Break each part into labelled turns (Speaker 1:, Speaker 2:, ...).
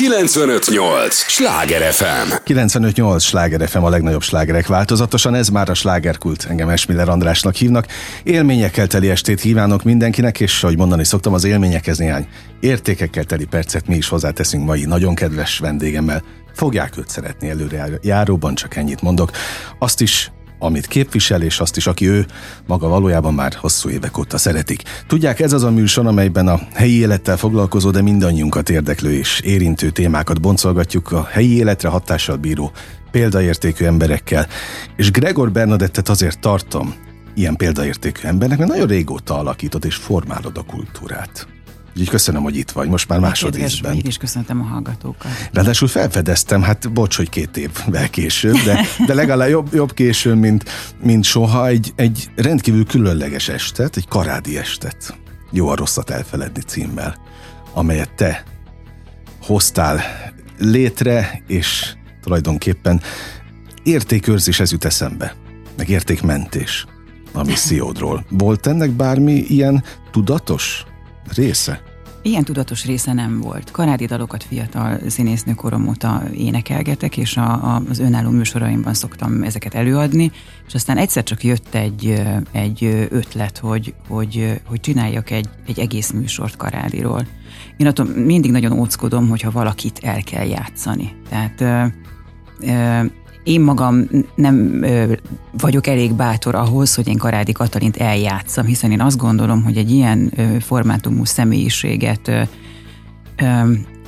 Speaker 1: 958! Sláger FM!
Speaker 2: 958! Sláger FM a legnagyobb slágerek változatosan, ez már a slágerkult. Engem Esmiller Andrásnak hívnak. Élményekkel teli estét kívánok mindenkinek, és ahogy mondani szoktam, az élményekhez néhány értékekkel teli percet mi is hozzáteszünk mai nagyon kedves vendégemmel. Fogják őt szeretni előre járóban, csak ennyit mondok. Azt is amit képvisel, és azt is, aki ő maga valójában már hosszú évek óta szeretik. Tudják, ez az a műsor, amelyben a helyi élettel foglalkozó, de mindannyiunkat érdeklő és érintő témákat boncolgatjuk a helyi életre hatással bíró példaértékű emberekkel. És Gregor Bernadettet azért tartom ilyen példaértékű embernek, mert nagyon régóta alakított és formálod a kultúrát. Úgyhogy köszönöm, hogy itt vagy, most már másodízben.
Speaker 3: Én is köszöntem a hallgatókat.
Speaker 2: Ráadásul felfedeztem, hát bocs, hogy két évvel később, de, de legalább jobb, jobb későn, mint, mint soha, egy, egy rendkívül különleges estet, egy karádi estet. Jó a rosszat elfeledni címmel, amelyet te hoztál létre, és tulajdonképpen értékőrzés ez jut eszembe, meg értékmentés a missziódról. Volt ennek bármi ilyen tudatos része?
Speaker 3: Ilyen tudatos része nem volt. Karádi dalokat fiatal színésznő korom óta énekelgetek, és a, a, az önálló műsoraimban szoktam ezeket előadni, és aztán egyszer csak jött egy, egy ötlet, hogy, hogy, hogy csináljak egy, egy egész műsort Karádiról. Én attól mindig nagyon óckodom, hogyha valakit el kell játszani. Tehát én magam nem vagyok elég bátor ahhoz, hogy én Karádi Katalint eljátszam, hiszen én azt gondolom, hogy egy ilyen formátumú személyiséget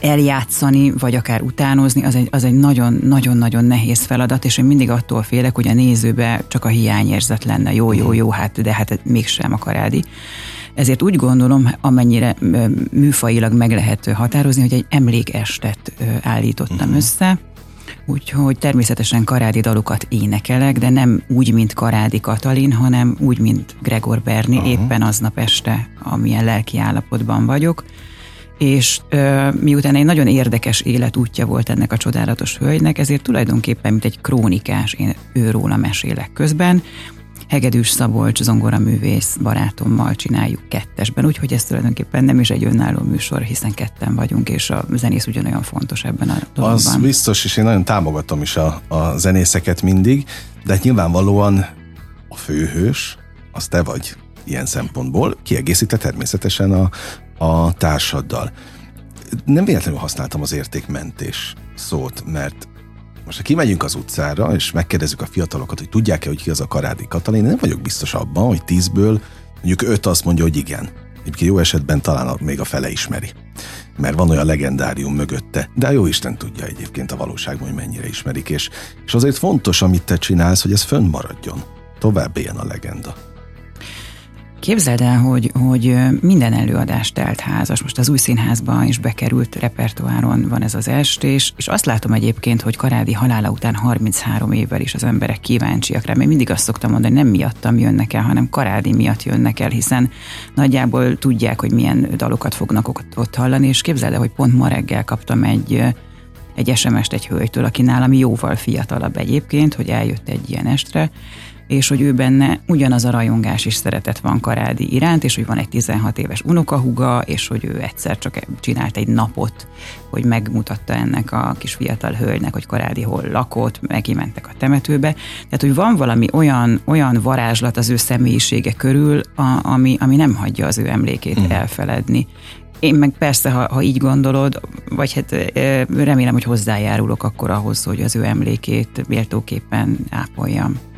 Speaker 3: eljátszani, vagy akár utánozni, az egy, az egy nagyon-nagyon-nagyon nehéz feladat, és én mindig attól félek, hogy a nézőbe csak a hiányérzet lenne. Jó, jó, jó, hát, de hát mégsem a karádi. Ezért úgy gondolom, amennyire műfajilag meg lehet határozni, hogy egy emlékestet állítottam uh-huh. össze, Úgyhogy természetesen karádi dalokat énekelek, de nem úgy, mint Karádi Katalin, hanem úgy, mint Gregor Berni, uh-huh. éppen aznap este, amilyen lelki állapotban vagyok. És ö, miután egy nagyon érdekes életútja volt ennek a csodálatos hölgynek, ezért tulajdonképpen, mint egy krónikás, én őróla mesélek közben, Hegedűs Szabolcs zongoraművész barátommal csináljuk kettesben, úgyhogy ez tulajdonképpen nem is egy önálló műsor, hiszen ketten vagyunk, és a zenész ugyanolyan fontos ebben a dologban.
Speaker 2: Az biztos, és én nagyon támogatom is a, a zenészeket mindig, de hát nyilvánvalóan a főhős, az te vagy ilyen szempontból, kiegészítve természetesen a, a társaddal. Nem véletlenül használtam az értékmentés szót, mert most ha kimegyünk az utcára, és megkérdezzük a fiatalokat, hogy tudják-e, hogy ki az a Karádi Katalin, nem vagyok biztos abban, hogy tízből mondjuk öt azt mondja, hogy igen. Egyébként jó esetben talán még a fele ismeri. Mert van olyan legendárium mögötte. De jó Isten tudja egyébként a valóságban, hogy mennyire ismerik. És, és azért fontos, amit te csinálsz, hogy ez fönnmaradjon. Tovább éljen a legenda.
Speaker 3: Képzeld el, hogy, hogy minden előadás telt házas. Most az új színházban is bekerült repertoáron van ez az estés, és azt látom egyébként, hogy Karádi halála után 33 évvel is az emberek kíváncsiak rá. Még mindig azt szoktam mondani, nem miattam jönnek el, hanem Karádi miatt jönnek el, hiszen nagyjából tudják, hogy milyen dalokat fognak ott hallani, és képzeld el, hogy pont ma reggel kaptam egy egy SMS-t egy hölgytől, aki nálam jóval fiatalabb egyébként, hogy eljött egy ilyen estre, és hogy ő benne ugyanaz a rajongás és szeretet van Karádi iránt, és hogy van egy 16 éves unokahuga, és hogy ő egyszer csak csinált egy napot, hogy megmutatta ennek a kis fiatal hölgynek, hogy Karádi hol lakott, megimentek a temetőbe. Tehát, hogy van valami olyan, olyan varázslat az ő személyisége körül, a, ami, ami nem hagyja az ő emlékét mm. elfeledni. Én meg persze, ha, ha így gondolod, vagy hát remélem, hogy hozzájárulok akkor ahhoz, hogy az ő emlékét méltóképpen ápoljam.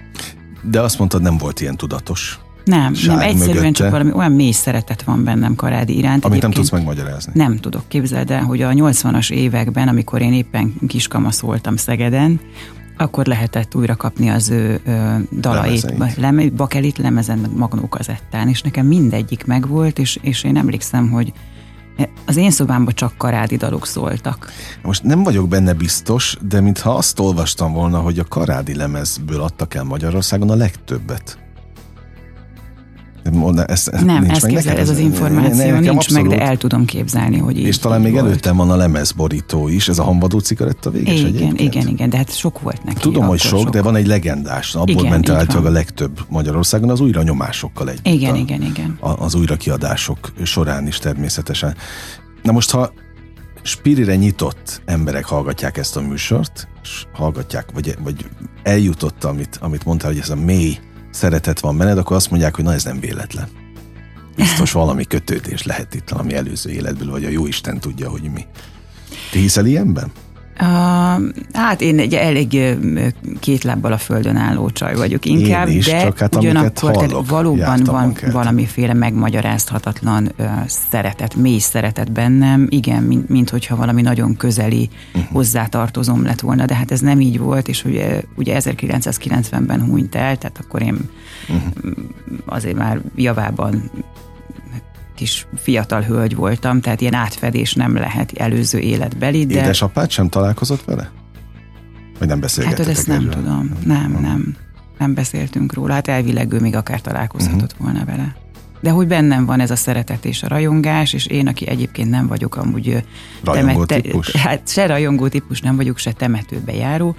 Speaker 2: De azt mondtad, nem volt ilyen tudatos.
Speaker 3: Nem, nem, egyszerűen mögötte. csak valami olyan mély szeretet van bennem Karádi iránt.
Speaker 2: Amit nem tudsz megmagyarázni.
Speaker 3: Nem tudok, képzeld el, hogy a 80-as években, amikor én éppen kiskamasz voltam Szegeden, akkor lehetett újra kapni az ő ö, dalait, leme, bakelit lemezen, meg magnó kazettán, és nekem mindegyik megvolt, és, és én emlékszem, hogy az én szobámban csak karádi dalok szóltak.
Speaker 2: Most nem vagyok benne biztos, de mintha azt olvastam volna, hogy a karádi lemezből adtak el Magyarországon a legtöbbet.
Speaker 3: Ez, ez nem, ez, képzel, ez az információ ne, nincs abszolút. meg, de el tudom képzelni, hogy így
Speaker 2: És talán még volt. előttem van a lemezborító is, ez a hamvadó cigaretta véges
Speaker 3: igen,
Speaker 2: egyébként.
Speaker 3: Igen, igen, de hát sok volt neki.
Speaker 2: Tudom, hogy sok, sok, de van egy legendás, abból igen, ment általában a legtöbb Magyarországon az újra nyomásokkal együtt.
Speaker 3: Igen, a, igen, igen.
Speaker 2: A, az újrakiadások során is természetesen. Na most, ha spirire nyitott emberek hallgatják ezt a műsort, és hallgatják, vagy, vagy eljutott, amit, amit mondtál, hogy ez a mély szeretet van benned, akkor azt mondják, hogy na ez nem véletlen. Biztos valami kötődés lehet itt valami előző életből, vagy a jó Isten tudja, hogy mi. Te hiszel ilyenben?
Speaker 3: Uh, hát én egy elég két lábbal a földön álló csaj vagyok inkább,
Speaker 2: is,
Speaker 3: de
Speaker 2: csak hát
Speaker 3: ugyanakkor
Speaker 2: hallok,
Speaker 3: valóban van
Speaker 2: kell.
Speaker 3: valamiféle megmagyarázhatatlan uh, szeretet, mély szeretet bennem, igen, mint, mint hogyha valami nagyon közeli uh-huh. hozzátartozom lett volna, de hát ez nem így volt, és ugye, ugye 1990-ben hunyt el, tehát akkor én uh-huh. azért már javában kis fiatal hölgy voltam, tehát ilyen átfedés nem lehet előző életbeli. De...
Speaker 2: Édesapád sem találkozott vele? Vagy nem
Speaker 3: Hát
Speaker 2: beszélgettetek
Speaker 3: hogy ezt nem
Speaker 2: erről?
Speaker 3: tudom. Nem, nem. Nem beszéltünk róla. Hát elvileg ő még akár találkozhatott uh-huh. volna vele. De hogy bennem van ez a szeretet és a rajongás, és én, aki egyébként nem vagyok amúgy
Speaker 2: Rajongó típus?
Speaker 3: hát se rajongó típus nem vagyok, se temetőbe járó,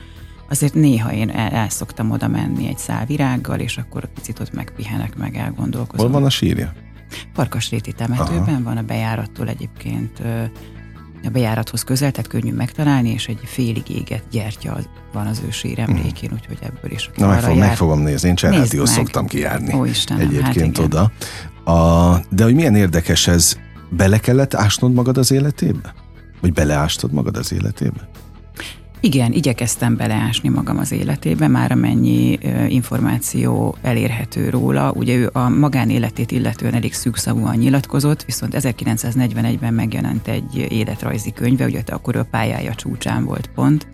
Speaker 3: azért néha én el, el szoktam oda menni egy szál virággal, és akkor picit ott megpihenek, meg elgondolkozom.
Speaker 2: Hol van a sírja?
Speaker 3: Parkasréti temetőben Aha. van a bejárattól egyébként a bejárathoz közel, tehát könnyű megtalálni, és egy félig égett gyertya van az ő síremlékén, mm. úgyhogy ebből is.
Speaker 2: Na, meg, fog,
Speaker 3: jár-
Speaker 2: meg fogom nézni, én
Speaker 3: meg.
Speaker 2: szoktam kijárni.
Speaker 3: Ó, Istenem,
Speaker 2: Egyébként
Speaker 3: hát igen.
Speaker 2: oda. A, de hogy milyen érdekes ez, bele kellett ásnod magad az életébe? Vagy beleástod magad az életébe?
Speaker 3: Igen, igyekeztem beleásni magam az életébe, már amennyi információ elérhető róla. Ugye ő a magánéletét illetően elég szűkszavúan nyilatkozott, viszont 1941-ben megjelent egy életrajzi könyve, ugye akkor a pályája csúcsán volt pont,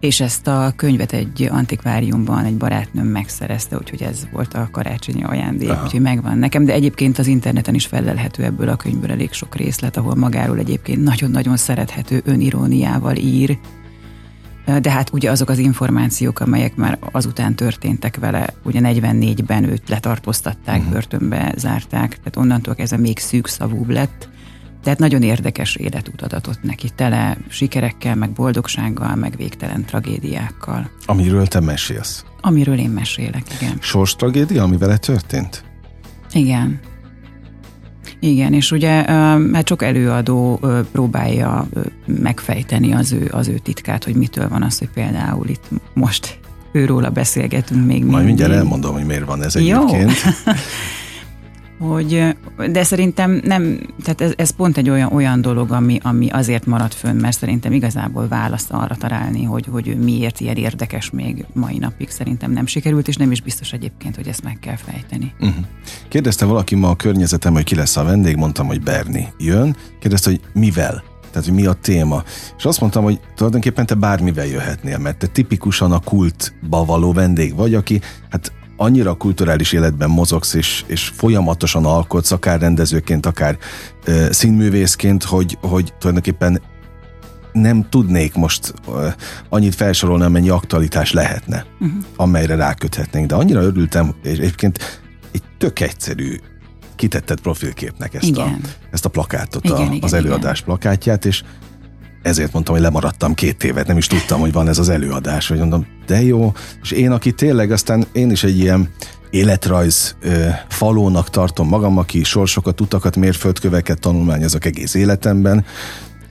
Speaker 3: és ezt a könyvet egy antikváriumban egy barátnőm megszerezte, úgyhogy ez volt a karácsonyi ajándék,
Speaker 2: Aha.
Speaker 3: úgyhogy megvan nekem, de egyébként az interneten is felelhető ebből a könyvből elég sok részlet, ahol magáról egyébként nagyon-nagyon szerethető öniróniával ír, de hát ugye azok az információk, amelyek már azután történtek vele, ugye 44-ben őt letartóztatták, uh-huh. börtönbe zárták, tehát onnantól kezdve még szűkszavúbb lett. Tehát nagyon érdekes életút adatott neki, tele sikerekkel, meg boldogsággal, meg végtelen tragédiákkal.
Speaker 2: Amiről te mesélsz.
Speaker 3: Amiről én mesélek, igen.
Speaker 2: Sors tragédia, ami vele történt?
Speaker 3: Igen. Igen, és ugye ö, hát sok előadó próbálja megfejteni az ő, az ő titkát, hogy mitől van az, hogy például itt most őróla beszélgetünk még
Speaker 2: Majd
Speaker 3: mindig.
Speaker 2: mindjárt elmondom, hogy miért van ez
Speaker 3: Jó.
Speaker 2: egyébként.
Speaker 3: hogy, de szerintem nem, tehát ez, ez pont egy olyan, olyan dolog, ami, ami azért maradt fönn, mert szerintem igazából választ arra találni, hogy, hogy ő miért ilyen érdekes még mai napig szerintem nem sikerült, és nem is biztos egyébként, hogy ezt meg kell fejteni.
Speaker 2: Uh-huh. Kérdezte valaki ma a környezetem, hogy ki lesz a vendég, mondtam, hogy Berni jön. Kérdezte, hogy mivel? Tehát, hogy mi a téma. És azt mondtam, hogy tulajdonképpen te bármivel jöhetnél, mert te tipikusan a kultba való vendég vagy, aki hát annyira kulturális életben mozogsz, és, és folyamatosan alkotsz, akár rendezőként, akár ö, színművészként, hogy, hogy tulajdonképpen nem tudnék most ö, annyit felsorolni, amennyi aktualitás lehetne, uh-huh. amelyre ráköthetnénk. De annyira örültem, és egyébként egy tök egyszerű kitetted profilképnek ezt, a,
Speaker 3: Igen.
Speaker 2: ezt a plakátot,
Speaker 3: Igen,
Speaker 2: a,
Speaker 3: igen,
Speaker 2: az előadás plakátját, és ezért mondtam, hogy lemaradtam két évet, nem is tudtam, hogy van ez az előadás, hogy mondom, de jó, és én, aki tényleg aztán én is egy ilyen életrajz ö, falónak tartom magam, aki sorsokat, utakat, mérföldköveket tanulmányozok egész életemben,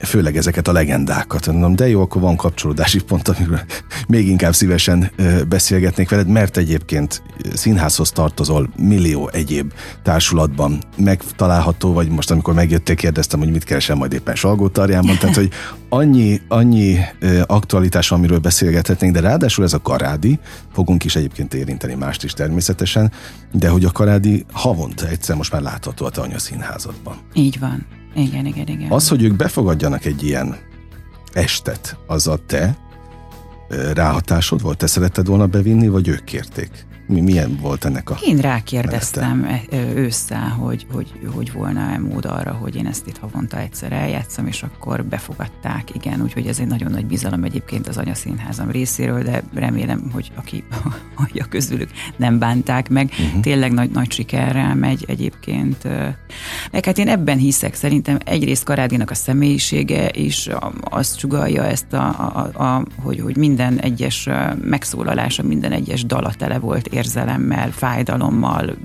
Speaker 2: főleg ezeket a legendákat. Mondom, de jó, akkor van kapcsolódási pont, amiről még inkább szívesen beszélgetnék veled, mert egyébként színházhoz tartozol millió egyéb társulatban megtalálható, vagy most amikor megjöttél, kérdeztem, hogy mit keresem majd éppen Salgótarjánban, tehát hogy annyi, annyi aktualitás, amiről beszélgethetnénk, de ráadásul ez a karádi, fogunk is egyébként érinteni mást is természetesen, de hogy a karádi havonta egyszer most már látható a te anyaszínházadban.
Speaker 3: Így van. Igen, igen, igen.
Speaker 2: Az, hogy ők befogadjanak egy ilyen estet, az a te ráhatásod volt? Te szeretted volna bevinni, vagy ők kérték? Mi, milyen volt ennek a...
Speaker 3: Én rákérdeztem e- ö, ősszel, hogy, hogy, hogy volna-e mód arra, hogy én ezt itt havonta egyszer eljátszom, és akkor befogadták, igen, úgyhogy ez egy nagyon nagy bizalom egyébként az anyaszínházam részéről, de remélem, hogy aki hallja közülük nem bánták meg. Uh-huh. Tényleg nagy, nagy sikerrel megy egyébként. Meg hát én ebben hiszek, szerintem egyrészt Karádinak a személyisége is a- azt sugalja ezt, a, a, a, hogy, hogy minden egyes megszólalása, minden egyes dala tele volt érzelemmel, fájdalommal,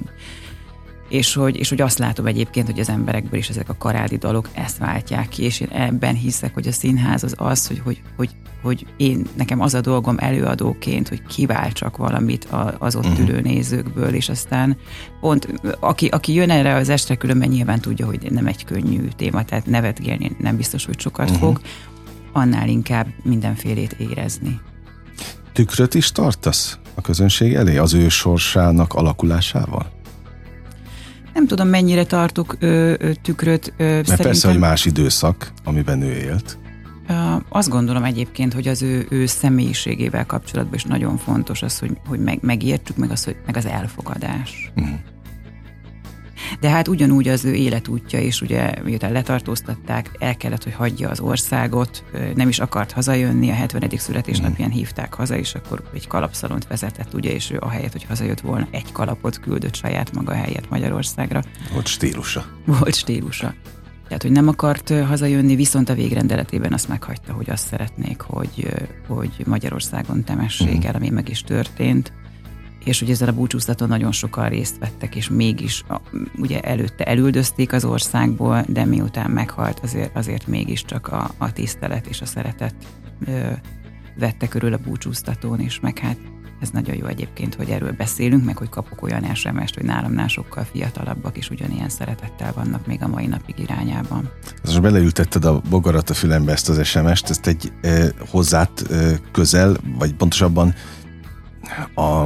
Speaker 3: és hogy, és hogy azt látom egyébként, hogy az emberekből is ezek a karádi dalok ezt váltják ki, és én ebben hiszek, hogy a színház az az, hogy, hogy, hogy, hogy én, nekem az a dolgom előadóként, hogy kiváltsak valamit az ott uh-huh. ülő nézőkből, és aztán pont, aki, aki jön erre az estre, különben nyilván tudja, hogy nem egy könnyű téma, tehát nevetgélni nem biztos, hogy sokat uh-huh. fog, annál inkább mindenfélét érezni.
Speaker 2: Tükröt is tartasz a közönség elé az ő sorsának alakulásával?
Speaker 3: Nem tudom, mennyire tartok ö, ö, tükröt. Ö,
Speaker 2: Mert szerintem... persze, hogy más időszak, amiben ő élt.
Speaker 3: Azt gondolom egyébként, hogy az ő, ő személyiségével kapcsolatban is nagyon fontos az, hogy, hogy meg, megértsük, meg az, hogy, meg az elfogadás. Uh-huh. De hát ugyanúgy az ő életútja is, ugye, miután letartóztatták, el kellett, hogy hagyja az országot, nem is akart hazajönni, a 70. születésnapján hívták haza, és akkor egy kalapszalont vezetett, ugye, és ő ahelyett, hogy hazajött volna, egy kalapot küldött saját maga helyett Magyarországra.
Speaker 2: Volt stílusa.
Speaker 3: Volt stílusa. Tehát, hogy nem akart hazajönni, viszont a végrendeletében azt meghagyta, hogy azt szeretnék, hogy, hogy Magyarországon temessék mhm. el, ami meg is történt és hogy ezzel a búcsúztaton nagyon sokan részt vettek, és mégis ugye előtte elüldözték az országból, de miután meghalt, azért, azért mégiscsak a, a tisztelet és a szeretet ö, vette körül a búcsúztatón, és meg hát ez nagyon jó egyébként, hogy erről beszélünk, meg hogy kapok olyan sms hogy nálamnál sokkal fiatalabbak is ugyanilyen szeretettel vannak még a mai napig irányában.
Speaker 2: Most beleültetted a bogarat a fülembe ezt az SMS-t, ezt egy e, hozzád e, közel, vagy pontosabban a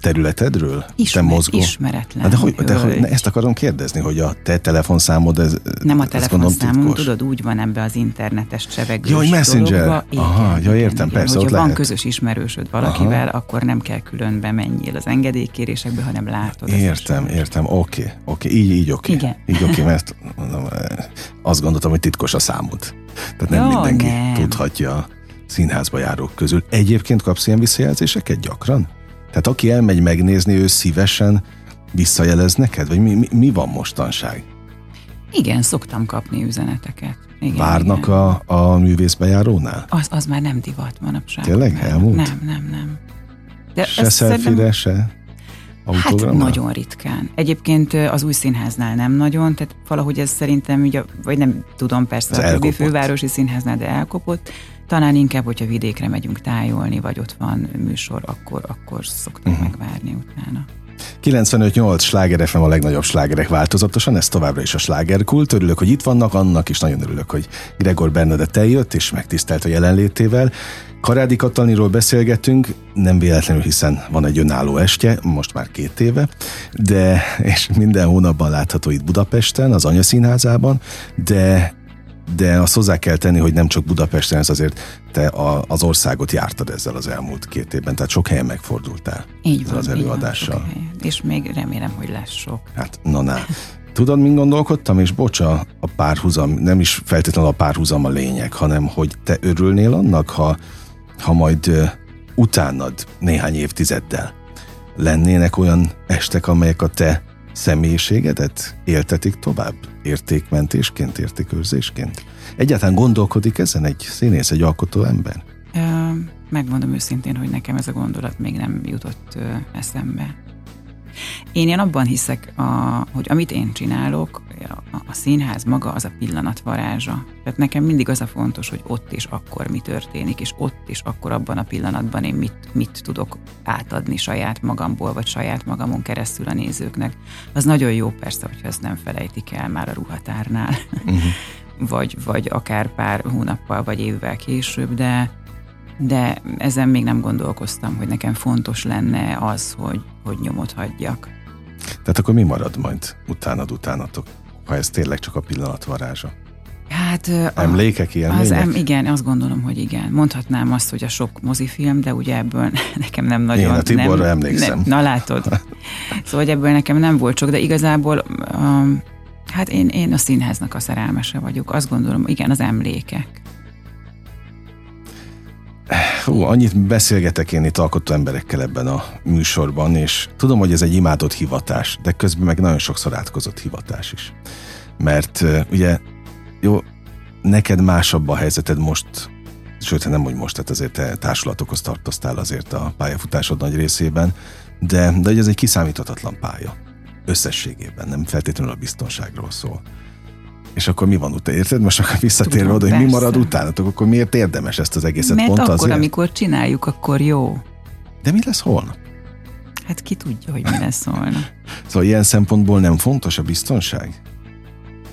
Speaker 2: területedről?
Speaker 3: Ismer, te mozgó? Ismeretlen.
Speaker 2: de, hogy, de hogy, ezt akarom kérdezni, hogy a te telefonszámod ez,
Speaker 3: Nem a telefonszámom, tudod, úgy van ebbe az internetes csevegős
Speaker 2: hogy messenger. Dologba. Igen,
Speaker 3: Aha,
Speaker 2: ja, értem, igen, persze,
Speaker 3: Hogyha van
Speaker 2: lehet.
Speaker 3: közös ismerősöd valakivel, Aha. akkor nem kell külön bemenjél az engedélykérésekbe, hanem látod.
Speaker 2: Értem, értem, oké, okay, oké, okay. így, így oké. Okay. Igen. Így oké, okay, mert mondom, azt gondoltam, hogy titkos a számod. Tehát nem Jó, mindenki nem. tudhatja színházba járók közül. Egyébként kapsz ilyen visszajelzéseket gyakran? Tehát aki elmegy megnézni, ő szívesen visszajelez neked? Vagy mi, mi, mi van mostanság?
Speaker 3: Igen, szoktam kapni üzeneteket. Igen,
Speaker 2: Várnak igen. A, a művészbejárónál?
Speaker 3: Az, az már nem divat manapság.
Speaker 2: Tényleg? Elmúlt?
Speaker 3: Nem, nem, nem.
Speaker 2: De se szelfire, se?
Speaker 3: Hát nagyon ritkán. Egyébként az új színháznál nem nagyon, tehát valahogy ez szerintem, ugye, vagy nem tudom persze ez a többi fővárosi színháznál, de elkopott. Talán inkább, hogyha vidékre megyünk tájolni, vagy ott van műsor, akkor, akkor szoktam uh-huh. megvárni utána.
Speaker 2: 95-8 sláger FM a legnagyobb slágerek változatosan, ez továbbra is a slágerkult. Örülök, hogy itt vannak, annak is nagyon örülök, hogy Gregor Bernadett eljött és megtisztelt a jelenlétével. Karádi Kataliról beszélgetünk, nem véletlenül, hiszen van egy önálló estje, most már két éve, de és minden hónapban látható itt Budapesten, az Anyaszínházában, de de azt hozzá kell tenni, hogy nem csak Budapesten, ez azért te a, az országot jártad ezzel az elmúlt két évben, tehát sok helyen megfordultál
Speaker 3: így van,
Speaker 2: az előadással.
Speaker 3: Így van, és még remélem, hogy lesz sok.
Speaker 2: Hát, na, na. Tudod, mint gondolkodtam, és bocsa, a párhuzam, nem is feltétlenül a párhuzam a lényeg, hanem hogy te örülnél annak, ha, ha majd uh, utánad néhány évtizeddel lennének olyan estek, amelyek a te személyiségedet éltetik tovább? Értékmentésként, értékőrzésként? Egyáltalán gondolkodik ezen egy színész, egy alkotó ember?
Speaker 3: Megmondom őszintén, hogy nekem ez a gondolat még nem jutott eszembe. Én, én abban hiszek, a, hogy amit én csinálok, a, a színház maga az a pillanat varázsa. Tehát nekem mindig az a fontos, hogy ott és akkor mi történik, és ott és akkor abban a pillanatban én mit, mit tudok átadni saját magamból, vagy saját magamon keresztül a nézőknek. Az nagyon jó persze, hogyha ezt nem felejtik el már a ruhatárnál, uh-huh. vagy, vagy akár pár hónappal, vagy évvel később, de de ezen még nem gondolkoztam, hogy nekem fontos lenne az, hogy, hogy nyomot hagyjak.
Speaker 2: Tehát akkor mi marad majd utánad, utánatok, ha ez tényleg csak a pillanat varázsa?
Speaker 3: Hát,
Speaker 2: Emlékek, ilyen az em,
Speaker 3: Igen, azt gondolom, hogy igen. Mondhatnám azt, hogy a sok mozifilm, de ugye ebből nekem nem nagyon... Én
Speaker 2: a Tiborra nem, emlékszem.
Speaker 3: Nem, na látod. Szóval hogy ebből nekem nem volt sok, de igazából um, hát én, én a színháznak a szerelmese vagyok. Azt gondolom, igen, az emlékek.
Speaker 2: Hú, annyit beszélgetek én itt alkotó emberekkel ebben a műsorban, és tudom, hogy ez egy imádott hivatás, de közben meg nagyon sokszor átkozott hivatás is. Mert ugye, jó, neked másabb a helyzeted most, sőt, nem hogy most, tehát azért te társulatokhoz tartoztál azért a pályafutásod nagy részében, de, de ez egy kiszámíthatatlan pálya. összességében, nem feltétlenül a biztonságról szól. És akkor mi van utána? Érted? Most akkor visszatérve oda, hogy mi marad utánatok, akkor miért érdemes ezt az egészet
Speaker 3: Mert
Speaker 2: pont
Speaker 3: akkor,
Speaker 2: azért?
Speaker 3: amikor csináljuk, akkor jó.
Speaker 2: De mi lesz holnap?
Speaker 3: Hát ki tudja, hogy mi lesz holnap.
Speaker 2: Szóval ilyen szempontból nem fontos a biztonság?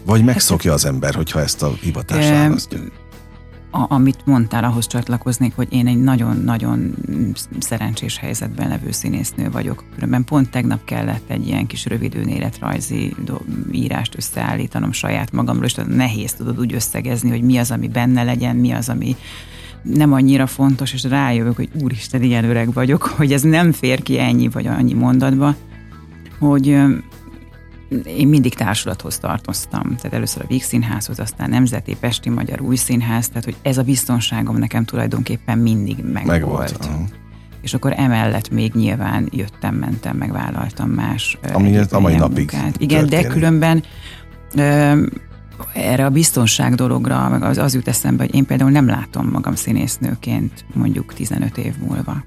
Speaker 2: Vagy megszokja az ember, hogyha ezt a hivatást választja?
Speaker 3: A, amit mondtál, ahhoz csatlakoznék, hogy én egy nagyon-nagyon szerencsés helyzetben levő színésznő vagyok. Különben pont tegnap kellett egy ilyen kis rövid önéletrajzi do- írást összeállítanom saját magamról, és nehéz tudod úgy összegezni, hogy mi az, ami benne legyen, mi az, ami nem annyira fontos, és rájövök, hogy úristen, ilyen öreg vagyok, hogy ez nem fér ki ennyi vagy annyi mondatba, hogy én mindig társulathoz tartoztam. Tehát először a Víg Színházhoz, aztán Nemzeti Pesti Magyar Új Színház, tehát hogy ez a biztonságom nekem tulajdonképpen mindig megvolt.
Speaker 2: Meg volt. aha.
Speaker 3: És akkor emellett még nyilván jöttem, mentem, megvállaltam más ö,
Speaker 2: Ami
Speaker 3: egyéb
Speaker 2: a mai napig
Speaker 3: Igen, de
Speaker 2: történik.
Speaker 3: különben ö, erre a biztonság dologra meg az, az jut eszembe, hogy én például nem látom magam színésznőként mondjuk 15 év múlva.